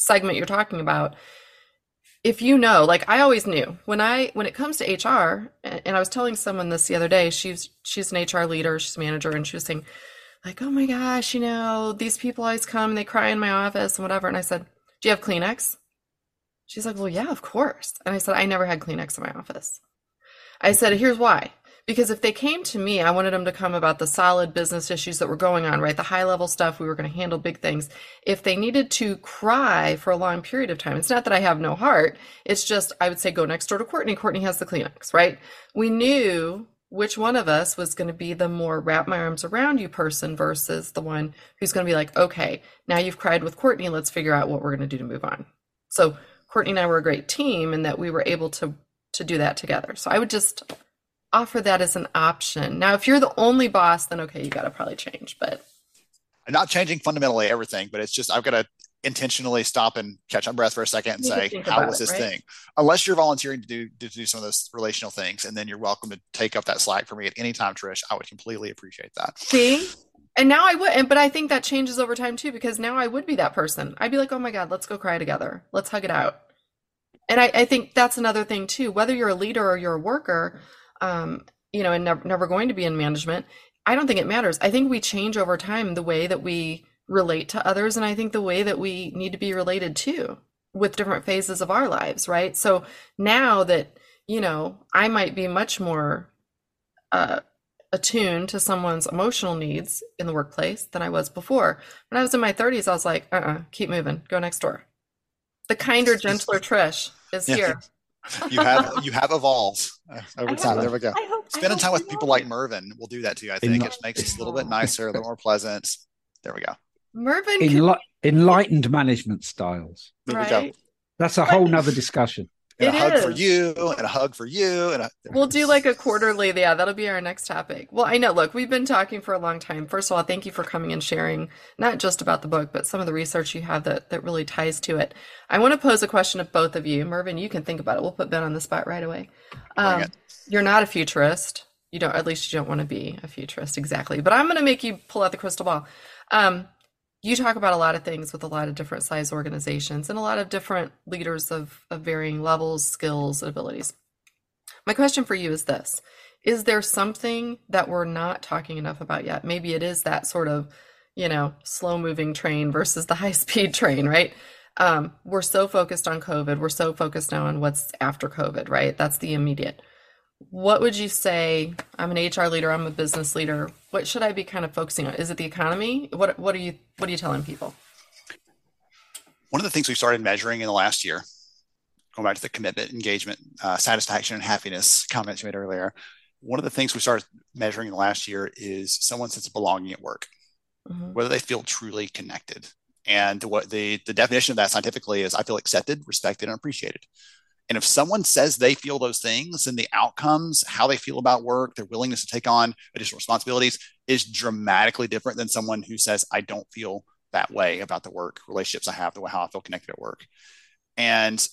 segment you're talking about, if you know, like I always knew when I when it comes to HR, and I was telling someone this the other day, she's she's an HR leader, she's a manager, and she was saying, like, oh my gosh, you know, these people always come and they cry in my office and whatever. And I said, Do you have Kleenex? She's like, Well, yeah, of course. And I said, I never had Kleenex in my office. I said, Here's why. Because if they came to me, I wanted them to come about the solid business issues that were going on, right? The high level stuff, we were going to handle big things. If they needed to cry for a long period of time, it's not that I have no heart. It's just, I would say, go next door to Courtney. Courtney has the Kleenex, right? We knew which one of us was going to be the more wrap my arms around you person versus the one who's going to be like, okay, now you've cried with Courtney. Let's figure out what we're going to do to move on. So Courtney and I were a great team and that we were able to to do that together. So I would just offer that as an option. Now, if you're the only boss, then okay, you got to probably change. But I'm not changing fundamentally everything, but it's just I've got to intentionally stop and catch my breath for a second and say, how was this right? thing? Unless you're volunteering to do to do some of those relational things, and then you're welcome to take up that slack for me at any time, Trish. I would completely appreciate that. See. And now I would, but I think that changes over time too, because now I would be that person. I'd be like, oh my God, let's go cry together. Let's hug it out. And I, I think that's another thing too. Whether you're a leader or you're a worker, um, you know, and never, never going to be in management, I don't think it matters. I think we change over time the way that we relate to others, and I think the way that we need to be related to with different phases of our lives, right? So now that, you know, I might be much more uh, attuned to someone's emotional needs in the workplace than I was before. When I was in my 30s, I was like, uh uh-uh, uh keep moving, go next door. The kinder, [LAUGHS] gentler Trish is yeah. here you have you have evolved over time. There we go. Hope, Spending time with people like Mervyn will do that too. I think it makes us a little bit nicer, a little more pleasant. There we go. Mervyn, Enli- enlightened management styles. There right? That's a whole nother discussion and it a hug is. for you and a hug for you and a- we'll do like a quarterly. Yeah that'll be our next topic. Well i know. Look we've been talking for a long time. First of all thank you for coming and sharing not just about the book but some of the research you have that that really ties to it. I want to pose a question to both of you. Mervyn you can think about it. We'll put ben on the spot right away. Um, you're not a futurist. You don't at least you don't want to be a futurist exactly. But i'm going to make you pull out the crystal ball. Um, you talk about a lot of things with a lot of different size organizations and a lot of different leaders of, of varying levels, skills, abilities. My question for you is this Is there something that we're not talking enough about yet? Maybe it is that sort of, you know, slow moving train versus the [LAUGHS] high speed train, right? Um, we're so focused on COVID. We're so focused now on what's after COVID, right? That's the immediate what would you say i'm an hr leader i'm a business leader what should i be kind of focusing on? Is it the economy? What what are you what are you telling people? One of the things we started measuring in the last year going back to the commitment engagement uh, satisfaction and happiness comments you made earlier one of the things we started measuring in the last year is someone's sense of belonging at work. Mm-hmm. whether they feel truly connected. And what the the definition of that scientifically is i feel accepted respected and appreciated and if someone says they feel those things, then the outcomes, how they feel about work, their willingness to take on additional responsibilities is dramatically different than someone who says, I don't feel that way about the work relationships I have, the way how I feel connected at work. And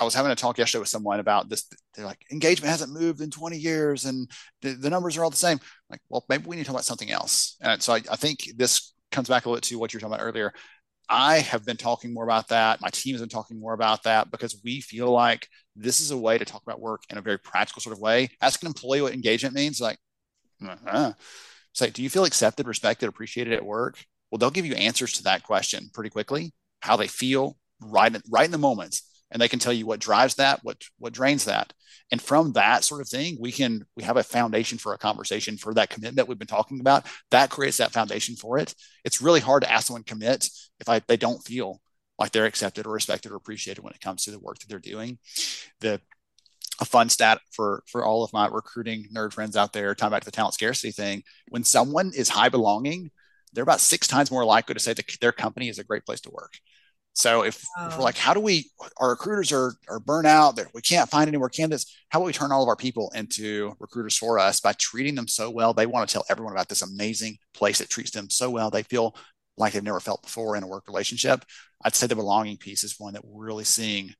I was having a talk yesterday with someone about this. They're like, engagement hasn't moved in 20 years and the, the numbers are all the same. I'm like, well, maybe we need to talk about something else. And so I, I think this comes back a little bit to what you were talking about earlier. I have been talking more about that. My team has been talking more about that because we feel like this is a way to talk about work in a very practical sort of way. Ask an employee what engagement means. Like, uh-huh. say, do you feel accepted, respected, appreciated at work? Well, they'll give you answers to that question pretty quickly, how they feel right, right in the moment and they can tell you what drives that what what drains that. And from that sort of thing we can we have a foundation for a conversation for that commitment we've been talking about. That creates that foundation for it. It's really hard to ask someone commit if I, they don't feel like they're accepted or respected or appreciated when it comes to the work that they're doing. The a fun stat for for all of my recruiting nerd friends out there talking back to the talent scarcity thing. When someone is high belonging they're about six times more likely to say that their company is a great place to work so if, wow. if, we're oh. like, how do we, our recruiters are, are burnt out that we can't find any more candidates. How about we turn all of our people into recruiters for us by treating them so well? They want to tell everyone about this amazing place that treats them so well. They feel like they've never felt before in a work relationship. I'd say the belonging piece is one that we're really seeing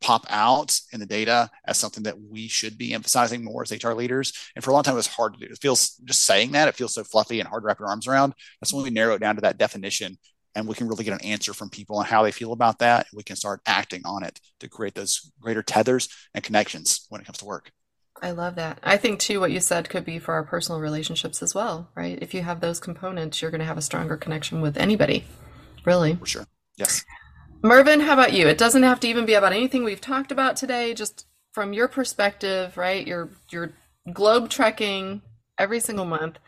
pop out in the data as something that we should be emphasizing more as HR leaders. And for a long time, it was hard to do. It feels just saying that, it feels so fluffy and hard to wrap your arms around. That's when we narrow it down to that definition and we can really get an answer from people on how they feel about that. And we can start acting on it to create those greater tethers and connections when it comes to work. I love that. I think too what you said could be for our personal relationships as well, right? If you have those components, you're going to have a stronger connection with anybody. Really. For sure. Yes. Mervyn, how about you? It doesn't have to even be about anything we've talked about today, just from your perspective, right? You're you're globe trekking every single month.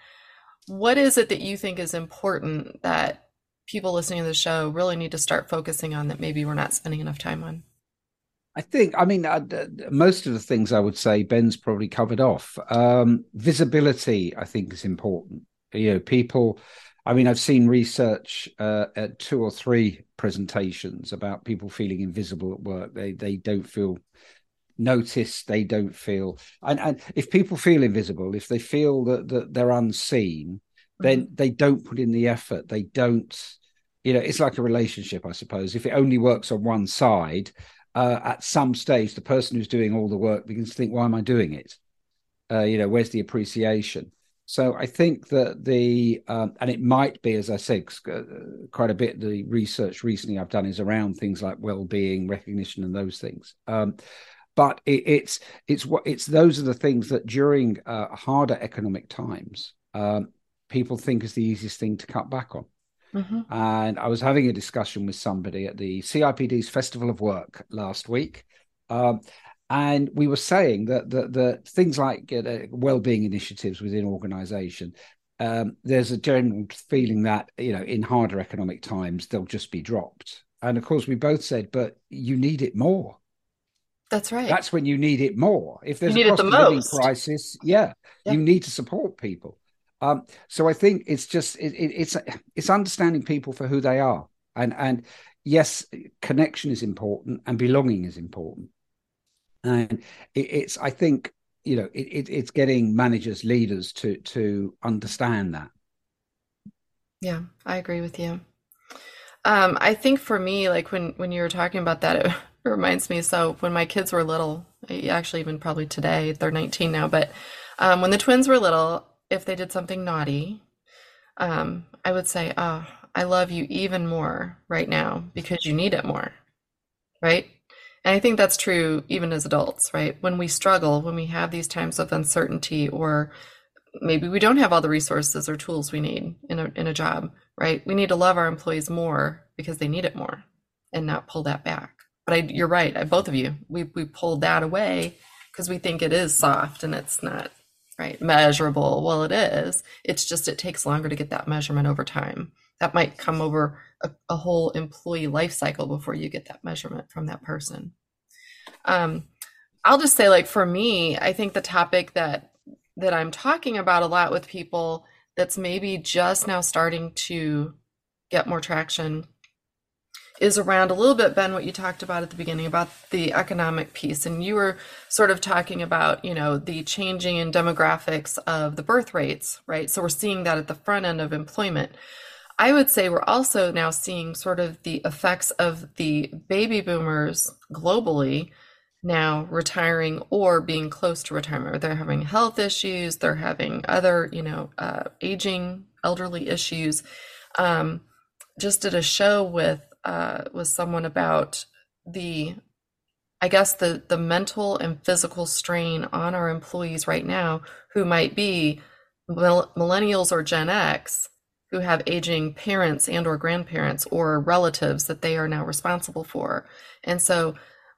What is it that you think is important that people listening to the show really need to start focusing on that maybe we're not spending enough time on? I think, I mean, uh, most of the things I would say Ben's probably covered off. Um, visibility, I think, is important. You know, people, I mean, I've seen research uh, at two or three presentations about people feeling invisible at work. They they don't feel noticed. They don't feel, and, and if people feel invisible, if they feel that, that they're unseen, then mm-hmm. they don't put in the effort. They don't, you know, it's like a relationship, I suppose. If it only works on one side, uh, at some stage, the person who's doing all the work begins to think, why am I doing it? Uh, you know, where's the appreciation? So I think that the, um, and it might be, as I said, uh, quite a bit, the research recently I've done is around things like well-being, recognition, and those things. Um, but it, it's it's what it's those are the things that during uh, harder economic times um, people think is the easiest thing to cut back on. Mm-hmm. And I was having a discussion with somebody at the CIPD's Festival of Work last week. Um, and we were saying that the, the things like uh, well-being initiatives within organization um, there's a general feeling that you know in harder economic times they'll just be dropped. And of course we both said but you need it more. That's right. That's when you need it more. If there's a cost of living crisis yeah, yeah, you need to support people um, so I think it's just it, it, it's it's understanding people for who they are, and and yes, connection is important and belonging is important, and it, it's I think you know it, it's getting managers, leaders to to understand that. Yeah, I agree with you. Um, I think for me, like when when you were talking about that, it, [LAUGHS] reminds me. So when my kids were little, actually even probably today, they're 19 now, but um, when the twins were little, if they did something naughty, um, I would say, oh, I love you even more right now because you need it more. Right. And I think that's true even as adults, right? When we struggle, when we have these times of uncertainty, or maybe we don't have all the resources or tools we need in a, in a job, right? We need to love our employees more because they need it more and not pull that back. But I, you're right, I, both of you, we, we pulled that away because we think it is soft and it's not right. Measurable. Well it is. It's just it takes longer to get that measurement over time. That might come over a, a whole employee life cycle before you get that measurement from that person. Um, i'll just say like for me i think the topic that that i'm talking about a lot with people that's maybe just now starting to get more traction is around a little bit, Ben, what you talked about at the beginning about the economic piece. And you were sort of talking about, you know, the changing in demographics of the birth rates, right? So we're seeing that at the front end of employment. I would say we're also now seeing sort of the effects of the baby boomers globally now retiring or being close to retirement. They're having health issues, they're having other, you know, uh, aging, elderly issues. Um, just did a show with uh, was someone about the I guess the the mental and physical strain on our employees right now who might be millennials or Gen X who have aging parents and or grandparents or relatives that they are now responsible for. And so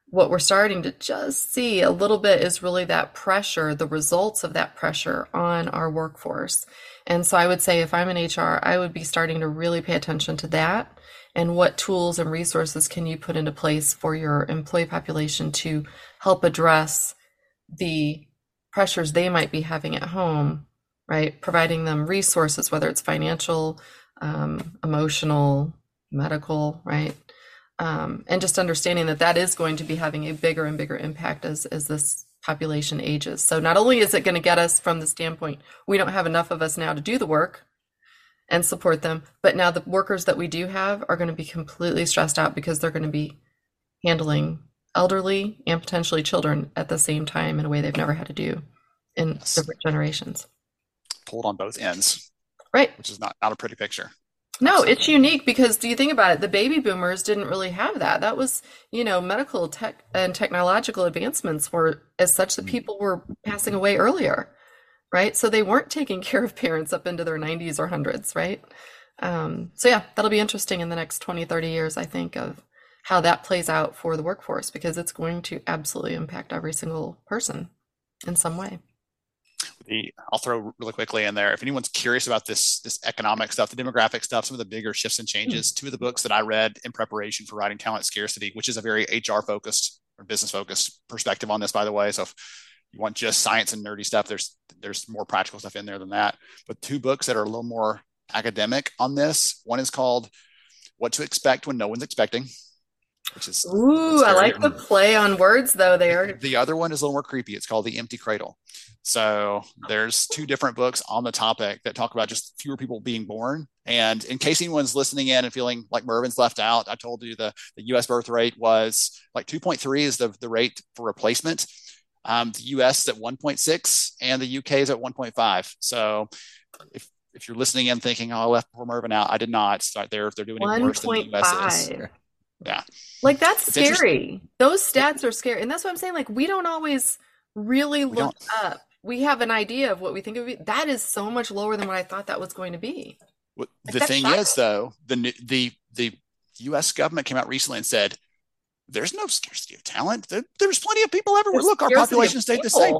what we're starting to just see a little bit is really that pressure, the results of that pressure on our workforce. And so I would say if I'm in HR, I would be starting to really pay attention to that and what tools and resources can you put into place for your employee population to help address the pressures they might be having at home right? Providing them resources whether it's financial um, emotional medical right? Um, and just understanding that that is going to be having a bigger and bigger impact as as this population ages. So not only is it going to get us from the standpoint we don't have enough of us now to do the work and support them. But now the workers that we do have are going to be completely stressed out because they're going to be handling elderly and potentially children at the same time in a way they've never had to do in Yes. different generations. Pulled on both ends, Right. which is not, not a pretty picture. No, it's unique because do you think about it? The baby boomers didn't really have that. That was, you know, medical tech and technological advancements were as such that mm. people were passing away earlier, right? So they weren't taking [LAUGHS] care of parents up into their 90s or hundreds, right? Um, so yeah, that'll be interesting in the next 20, 30 years, I think, of how that plays out for the workforce because it's going to absolutely impact every single person in some way. the I'll throw really quickly in there. If anyone's curious about this this economic stuff, the demographic stuff, some of the bigger shifts and changes, two of the books that I read in preparation for writing Talent Scarcity, which is a very HR focused or business focused perspective on this, by the way. So if you want just science and nerdy stuff, there's there's more practical stuff in there than that. But two books that are a little more academic on this. One is called What to Expect When No One's Expecting, which is Ooh, I like the [LAUGHS] play on words though there. the other one is a little more creepy. It's called The Empty Cradle. So there's two different books on the topic that talk about just fewer people being born. And in case anyone's listening in and feeling like Mervyn's left out, I told you the, the US birth rate was like 2.3 is the, the rate for replacement. Um, the US is at 1.6 and the UK is at 1.5. So if if you're listening in thinking, oh, I left poor Mervyn out, I did not. Start there if they're doing it worse than the US is. Yeah. Like that's It's scary. Those stats are scary. And that's what I'm saying. Like we don't always really We look up. We have an idea of what we think of it. That is so much lower than what I thought that was going to be. Well, Like, the thing shocking. is, though, the new- the the U.S. government came out recently and said there's no scarcity of talent. There, there's plenty of people everywhere. There's Look, our population stayed the same.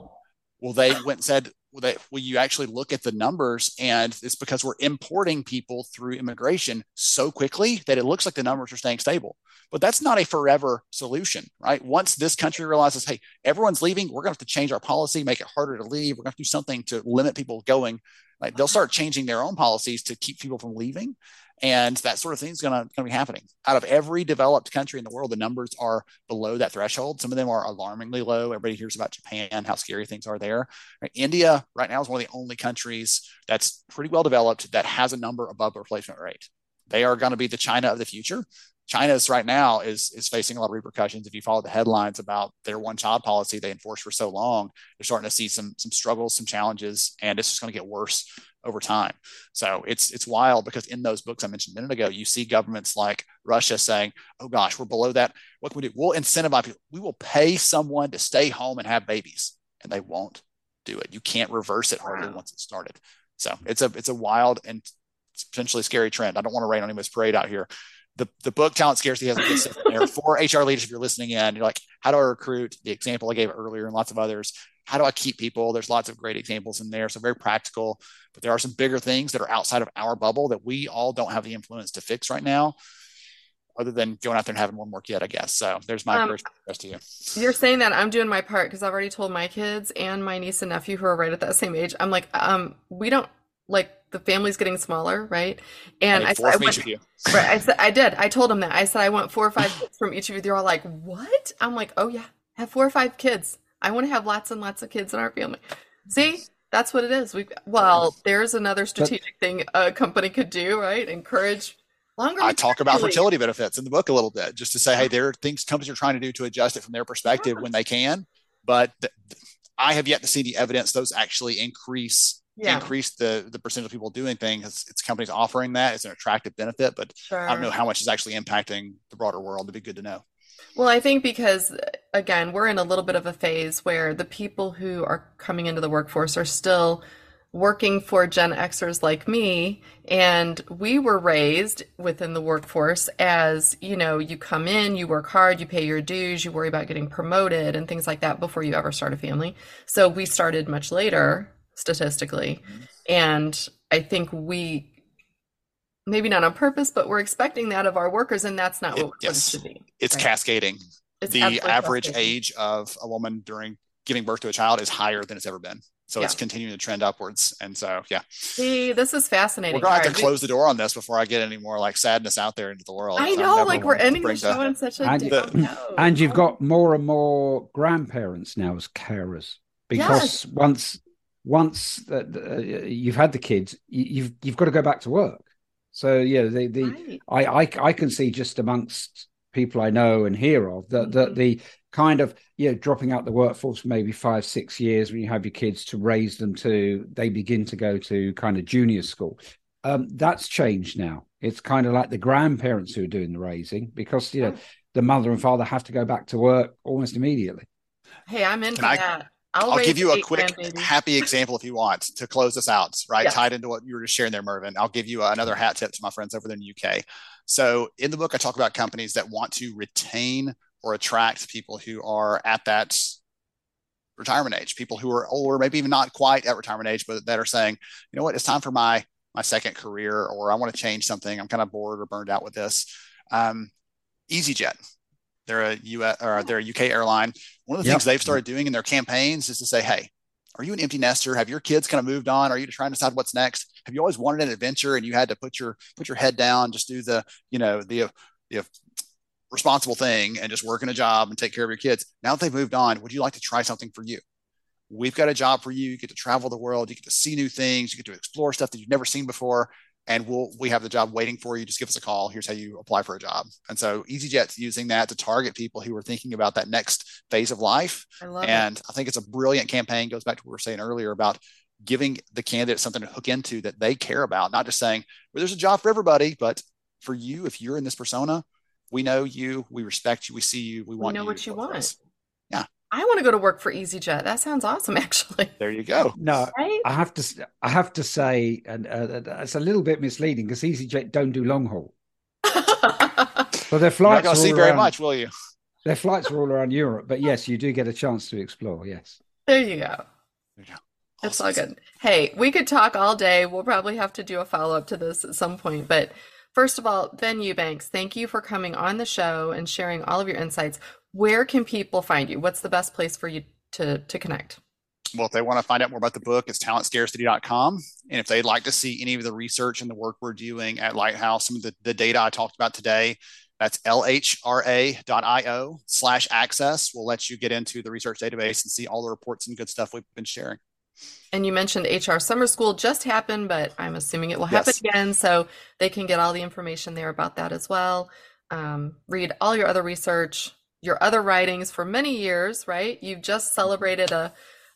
Well, they went and said, well, they, well, you actually look at the numbers, and it's because we're importing people through immigration so quickly that it looks like the numbers are staying stable. But that's not a forever solution, right? Once this country realizes, hey, everyone's leaving, we're going to have to change our policy, make it harder to leave. We're going to do something to limit people going. Like they'll start changing their own policies to keep people from leaving, and that sort of thing is going to, be happening. Out of every developed country in the world, the numbers are below that threshold. Some of them are alarmingly low. Everybody hears about Japan, how scary things are there. Right? India right now is one of the only countries that's pretty well developed that has a number above replacement rate. They are going to be the China of the future. China's right now is is facing a lot of repercussions. If you follow the headlines about their one child policy they enforced for so long, they're starting to see some some struggles, some challenges, and it's just going to get worse over time. So it's it's wild because in those books I mentioned a minute ago, you see governments like Russia saying, "Oh gosh, we're below that. What can we do? We'll incentivize people. We will pay someone to stay home and have babies, and they won't do it. You can't reverse it hardly Wow. once it started. So it's a it's a wild and potentially scary trend. I don't want to rain on anybody's parade out here. The the book Talent Scarcity has a good system there for [LAUGHS] HR leaders. If you're listening in, you're like, how do I recruit? The example I gave earlier and lots of others. How do I keep people? There's lots of great examples in there. So very practical, but there are some bigger things that are outside of our bubble that we all don't have the influence to fix right now, other than going out there and having one more kid, I guess. So there's my Um, encouragement to the rest of you. You're saying that I'm doing my part because I've already told my kids and my niece and nephew who are right at that same age. I'm like, um, we don't like the family's getting smaller, right? And I, I said, I went, each of you. right, I said I did. I told them that. I said I want four or five kids from each of you. They're all like, "What?" I'm like, "Oh yeah, have four or five kids. I want to have lots and lots of kids in our family." See, that's what it is. We well, there's another strategic thing a company could do, right? Encourage longer. I talk about fertility benefits in the book a little bit, just to say, hey, there are things companies are trying to do to adjust it from their perspective when they can. But th- th- I have yet to see the evidence those actually increase Yeah, increase the the percentage of people doing things. It's, it's companies offering that. It's an attractive benefit, but sure. I don't know how much is actually impacting the broader world. It'd be good to know. Well, I think because, again, we're in a little bit of a phase where the people who are coming into the workforce are still working for Gen Xers like me. And we were raised within the workforce as, you know, you come in, you work hard, you pay your dues, you worry about getting promoted and things like that before you ever start a family. So we started much later, statistically. Mm-hmm. And I think we, maybe not on purpose, but we're expecting that of our workers, and that's not It- what, what it yes. should be. It's Right. cascading. It's the average frustrating. age of a woman during giving birth to a child is higher than it's ever been. So it's continuing to trend upwards. And so, yeah, See, this is fascinating. we're going to have All to right, close the door on this before I get any more like sadness out there into the world. I know, like we're ending the bring show on such a And- down note. And you've got more and more grandparents now as carers because once once uh, uh, you've had the kids, you, you've you've got to go back to work. So yeah, the the Right. I, I I can see just amongst people I know and hear of that that Mhm. the kind of you know dropping out the workforce for maybe five six years when you have your kids to raise them to they begin to go to kind of junior school um, that's changed now it's kind of like the grandparents who are doing the raising because you know the mother and father have to go back to work almost immediately hey i'm into I, that I'll, I'll give you a quick happy [LAUGHS] example if you want to close this out, right? Tied into what you were just sharing there, Mervyn. I'll give you another hat tip to my friends over there in the UK. So in the book, I talk about companies that want to retain or attract people who are at that retirement age, people who are older, maybe even not quite at retirement age, but that are saying, you know what, it's time for my my second career, or I want to change something. I'm kind of bored or burned out with this. Um, EasyJet, they're a US or they're a UK airline. One of the yep. things they've started doing in their campaigns is to say, hey, are you an empty nester? Have your kids kind of moved on? Are you trying to decide what's next? Have you always wanted an adventure and you had to put your put your head down, just do the you know the the responsible thing and just work in a job and take care of your kids. Now that they've moved on, would you like to try something for you? We've got a job for you. You get to travel the world. You get to see new things. You get to explore stuff that you've never seen before. And we'll we have the job waiting for you. Just give us a call. Here's how you apply for a job. And so EasyJet's using that to target people who are thinking about that next phase of life. I love and it. I think it's a brilliant campaign. Goes back to what we were saying earlier about giving the candidate something to hook into that they care about, not just saying, well, there's a job for everybody, but for you, if you're in this persona, we know you, we respect you, we see you, we want. You. We know you what you want. Yeah. I want to go to work for EasyJet. That sounds awesome, [LAUGHS] actually. There you go. No, right? I have to. I have to say, and uh, it's a little bit misleading because EasyJet don't do long haul. [LAUGHS] but their flights. You're not see very much, will you? Their flights are all around Europe, but yes, you do get a chance to explore. Yes. There you go. There you go. It's all good. Hey, we could talk all day. We'll probably have to do a follow up to this at some point, but First of all, Ben Eubanks, thank you for coming on the show and sharing all of your insights. Where can people find you? What's the best place for you to, to connect? Well, if they want to find out more about the book, it's talentscarcity.com. And if they'd like to see any of the research and the work we're doing at Lighthouse, some of the, the data I talked about today, that's lhra.io slash access. We'll let you get into the research database and see all the reports and good stuff we've been sharing. And you mentioned HR Summer School just happened, but I'm assuming it will happen yes. again. So they can get all the information there about that as well. Um, read all your other research, your other writings for many years, right? You've just celebrated a,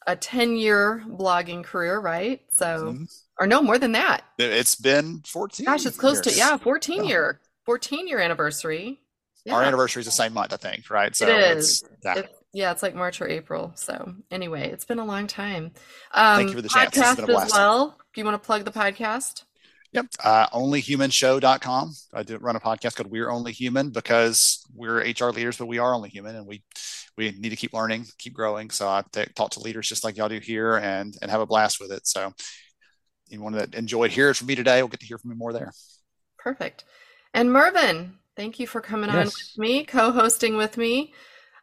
a 10 year blogging career, right? So, mm-hmm. or no, more than that. It's been 14. Gosh, it's close years. to, yeah, 14 yeah. year, 14 year anniversary. Yeah. Our anniversary is the same month, I think, right? So it is. Yeah. It's, yeah, it's like March or April. So anyway, it's been a long time. Um, Thank you for the chance. Podcast as well. Do you want to plug the podcast? Yep. Uh, onlyhumanshow.com. I do run a podcast called We're Only Human because we're HR leaders, but we are only human and we we need to keep learning, keep growing. So I talk to leaders just like y'all do here and and have a blast with it. So anyone that enjoyed hearing from me today will get to hear from me more there. Perfect. And Mervyn, thank you for coming yes. on with me, co-hosting with me.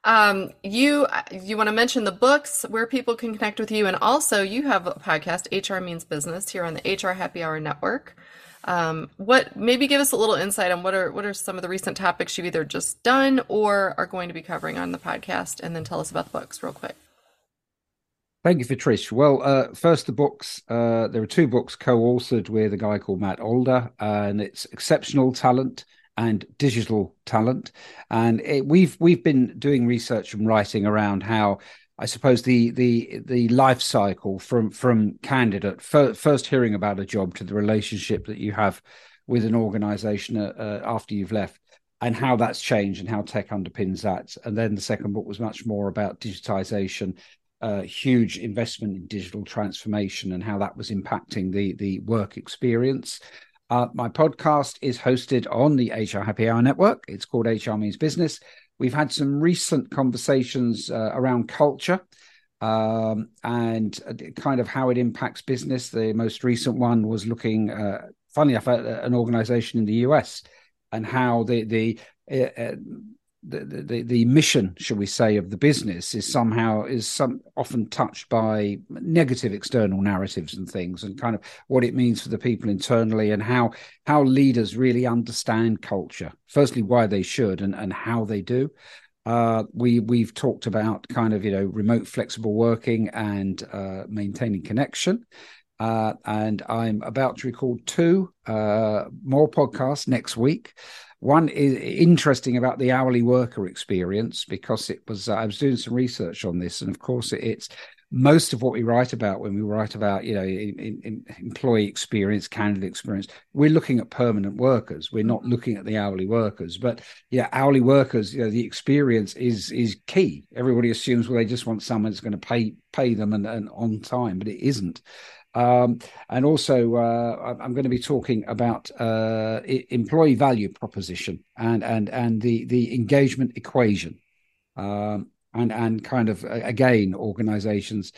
Um, you you want to mention the books where people can connect with you, and also you have a podcast, HR Means Business, here on the HR Happy Hour Network. Um, what maybe give us a little insight on what are what are some of the recent topics you've either just done or are going to be covering on the podcast, and then tell us about the books real quick. Thank you for Trish. Well, uh, first the books. Uh, there are two books co-authored with a guy called Matt Alder, and it's Exceptional Talent and digital talent. And it, we've we've been doing research and writing around how I suppose the the the life cycle from from candidate first hearing about a job to the relationship that you have with an organization uh, uh, after you've left and how that's changed and how tech underpins that and then the second book was much more about digitization uh, huge investment in digital transformation and how that was impacting the the work experience uh, my podcast is hosted on the HR Happy Hour Network. It's called HR Means Business. We've had some recent conversations uh, around culture um, and uh, kind of how it impacts business. The most recent one was looking, uh, funny enough, at an organization in the US and how the the uh, uh the, the the mission, shall we say, of the business is somehow is some often touched by negative external narratives and things, and kind of what it means for the people internally, and how how leaders really understand culture. Firstly, why they should, and and how they do. Uh, we we've talked about kind of you know remote flexible working and uh, maintaining connection. Uh, and I'm about to record two uh, more podcasts next week One is interesting about the hourly worker experience because it was uh, I was doing some research on this, and of course it, it's most of what we write about when we write about you know in, in employee experience candidate experience we're looking at permanent workers. We're not looking at the hourly workers. But yeah hourly workers you know the experience is is key. Everybody assumes well they just want someone that's going to pay pay them and, and on time but it isn't um, and also, uh, I'm going to be talking about uh, employee value proposition and and and the the engagement equation, um, and and kind of again, organisations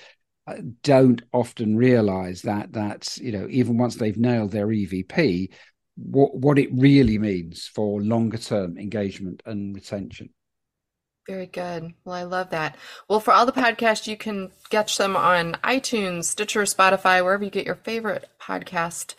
uh, don't often realise that that you know even once they've nailed their EVP, what what it really means for longer term engagement and retention. Very good. Well, I love that. Well, for all the podcasts, you can get them on iTunes, Stitcher, Spotify, wherever you get your favorite podcast.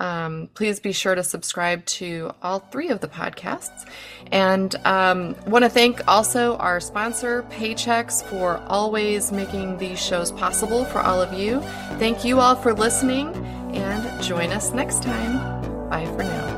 Um, please be sure to subscribe to all three of the podcasts. And um, want to thank also our sponsor, Paychex, for always making these shows possible for all of you. Thank you all for listening and join us next time. Bye for now.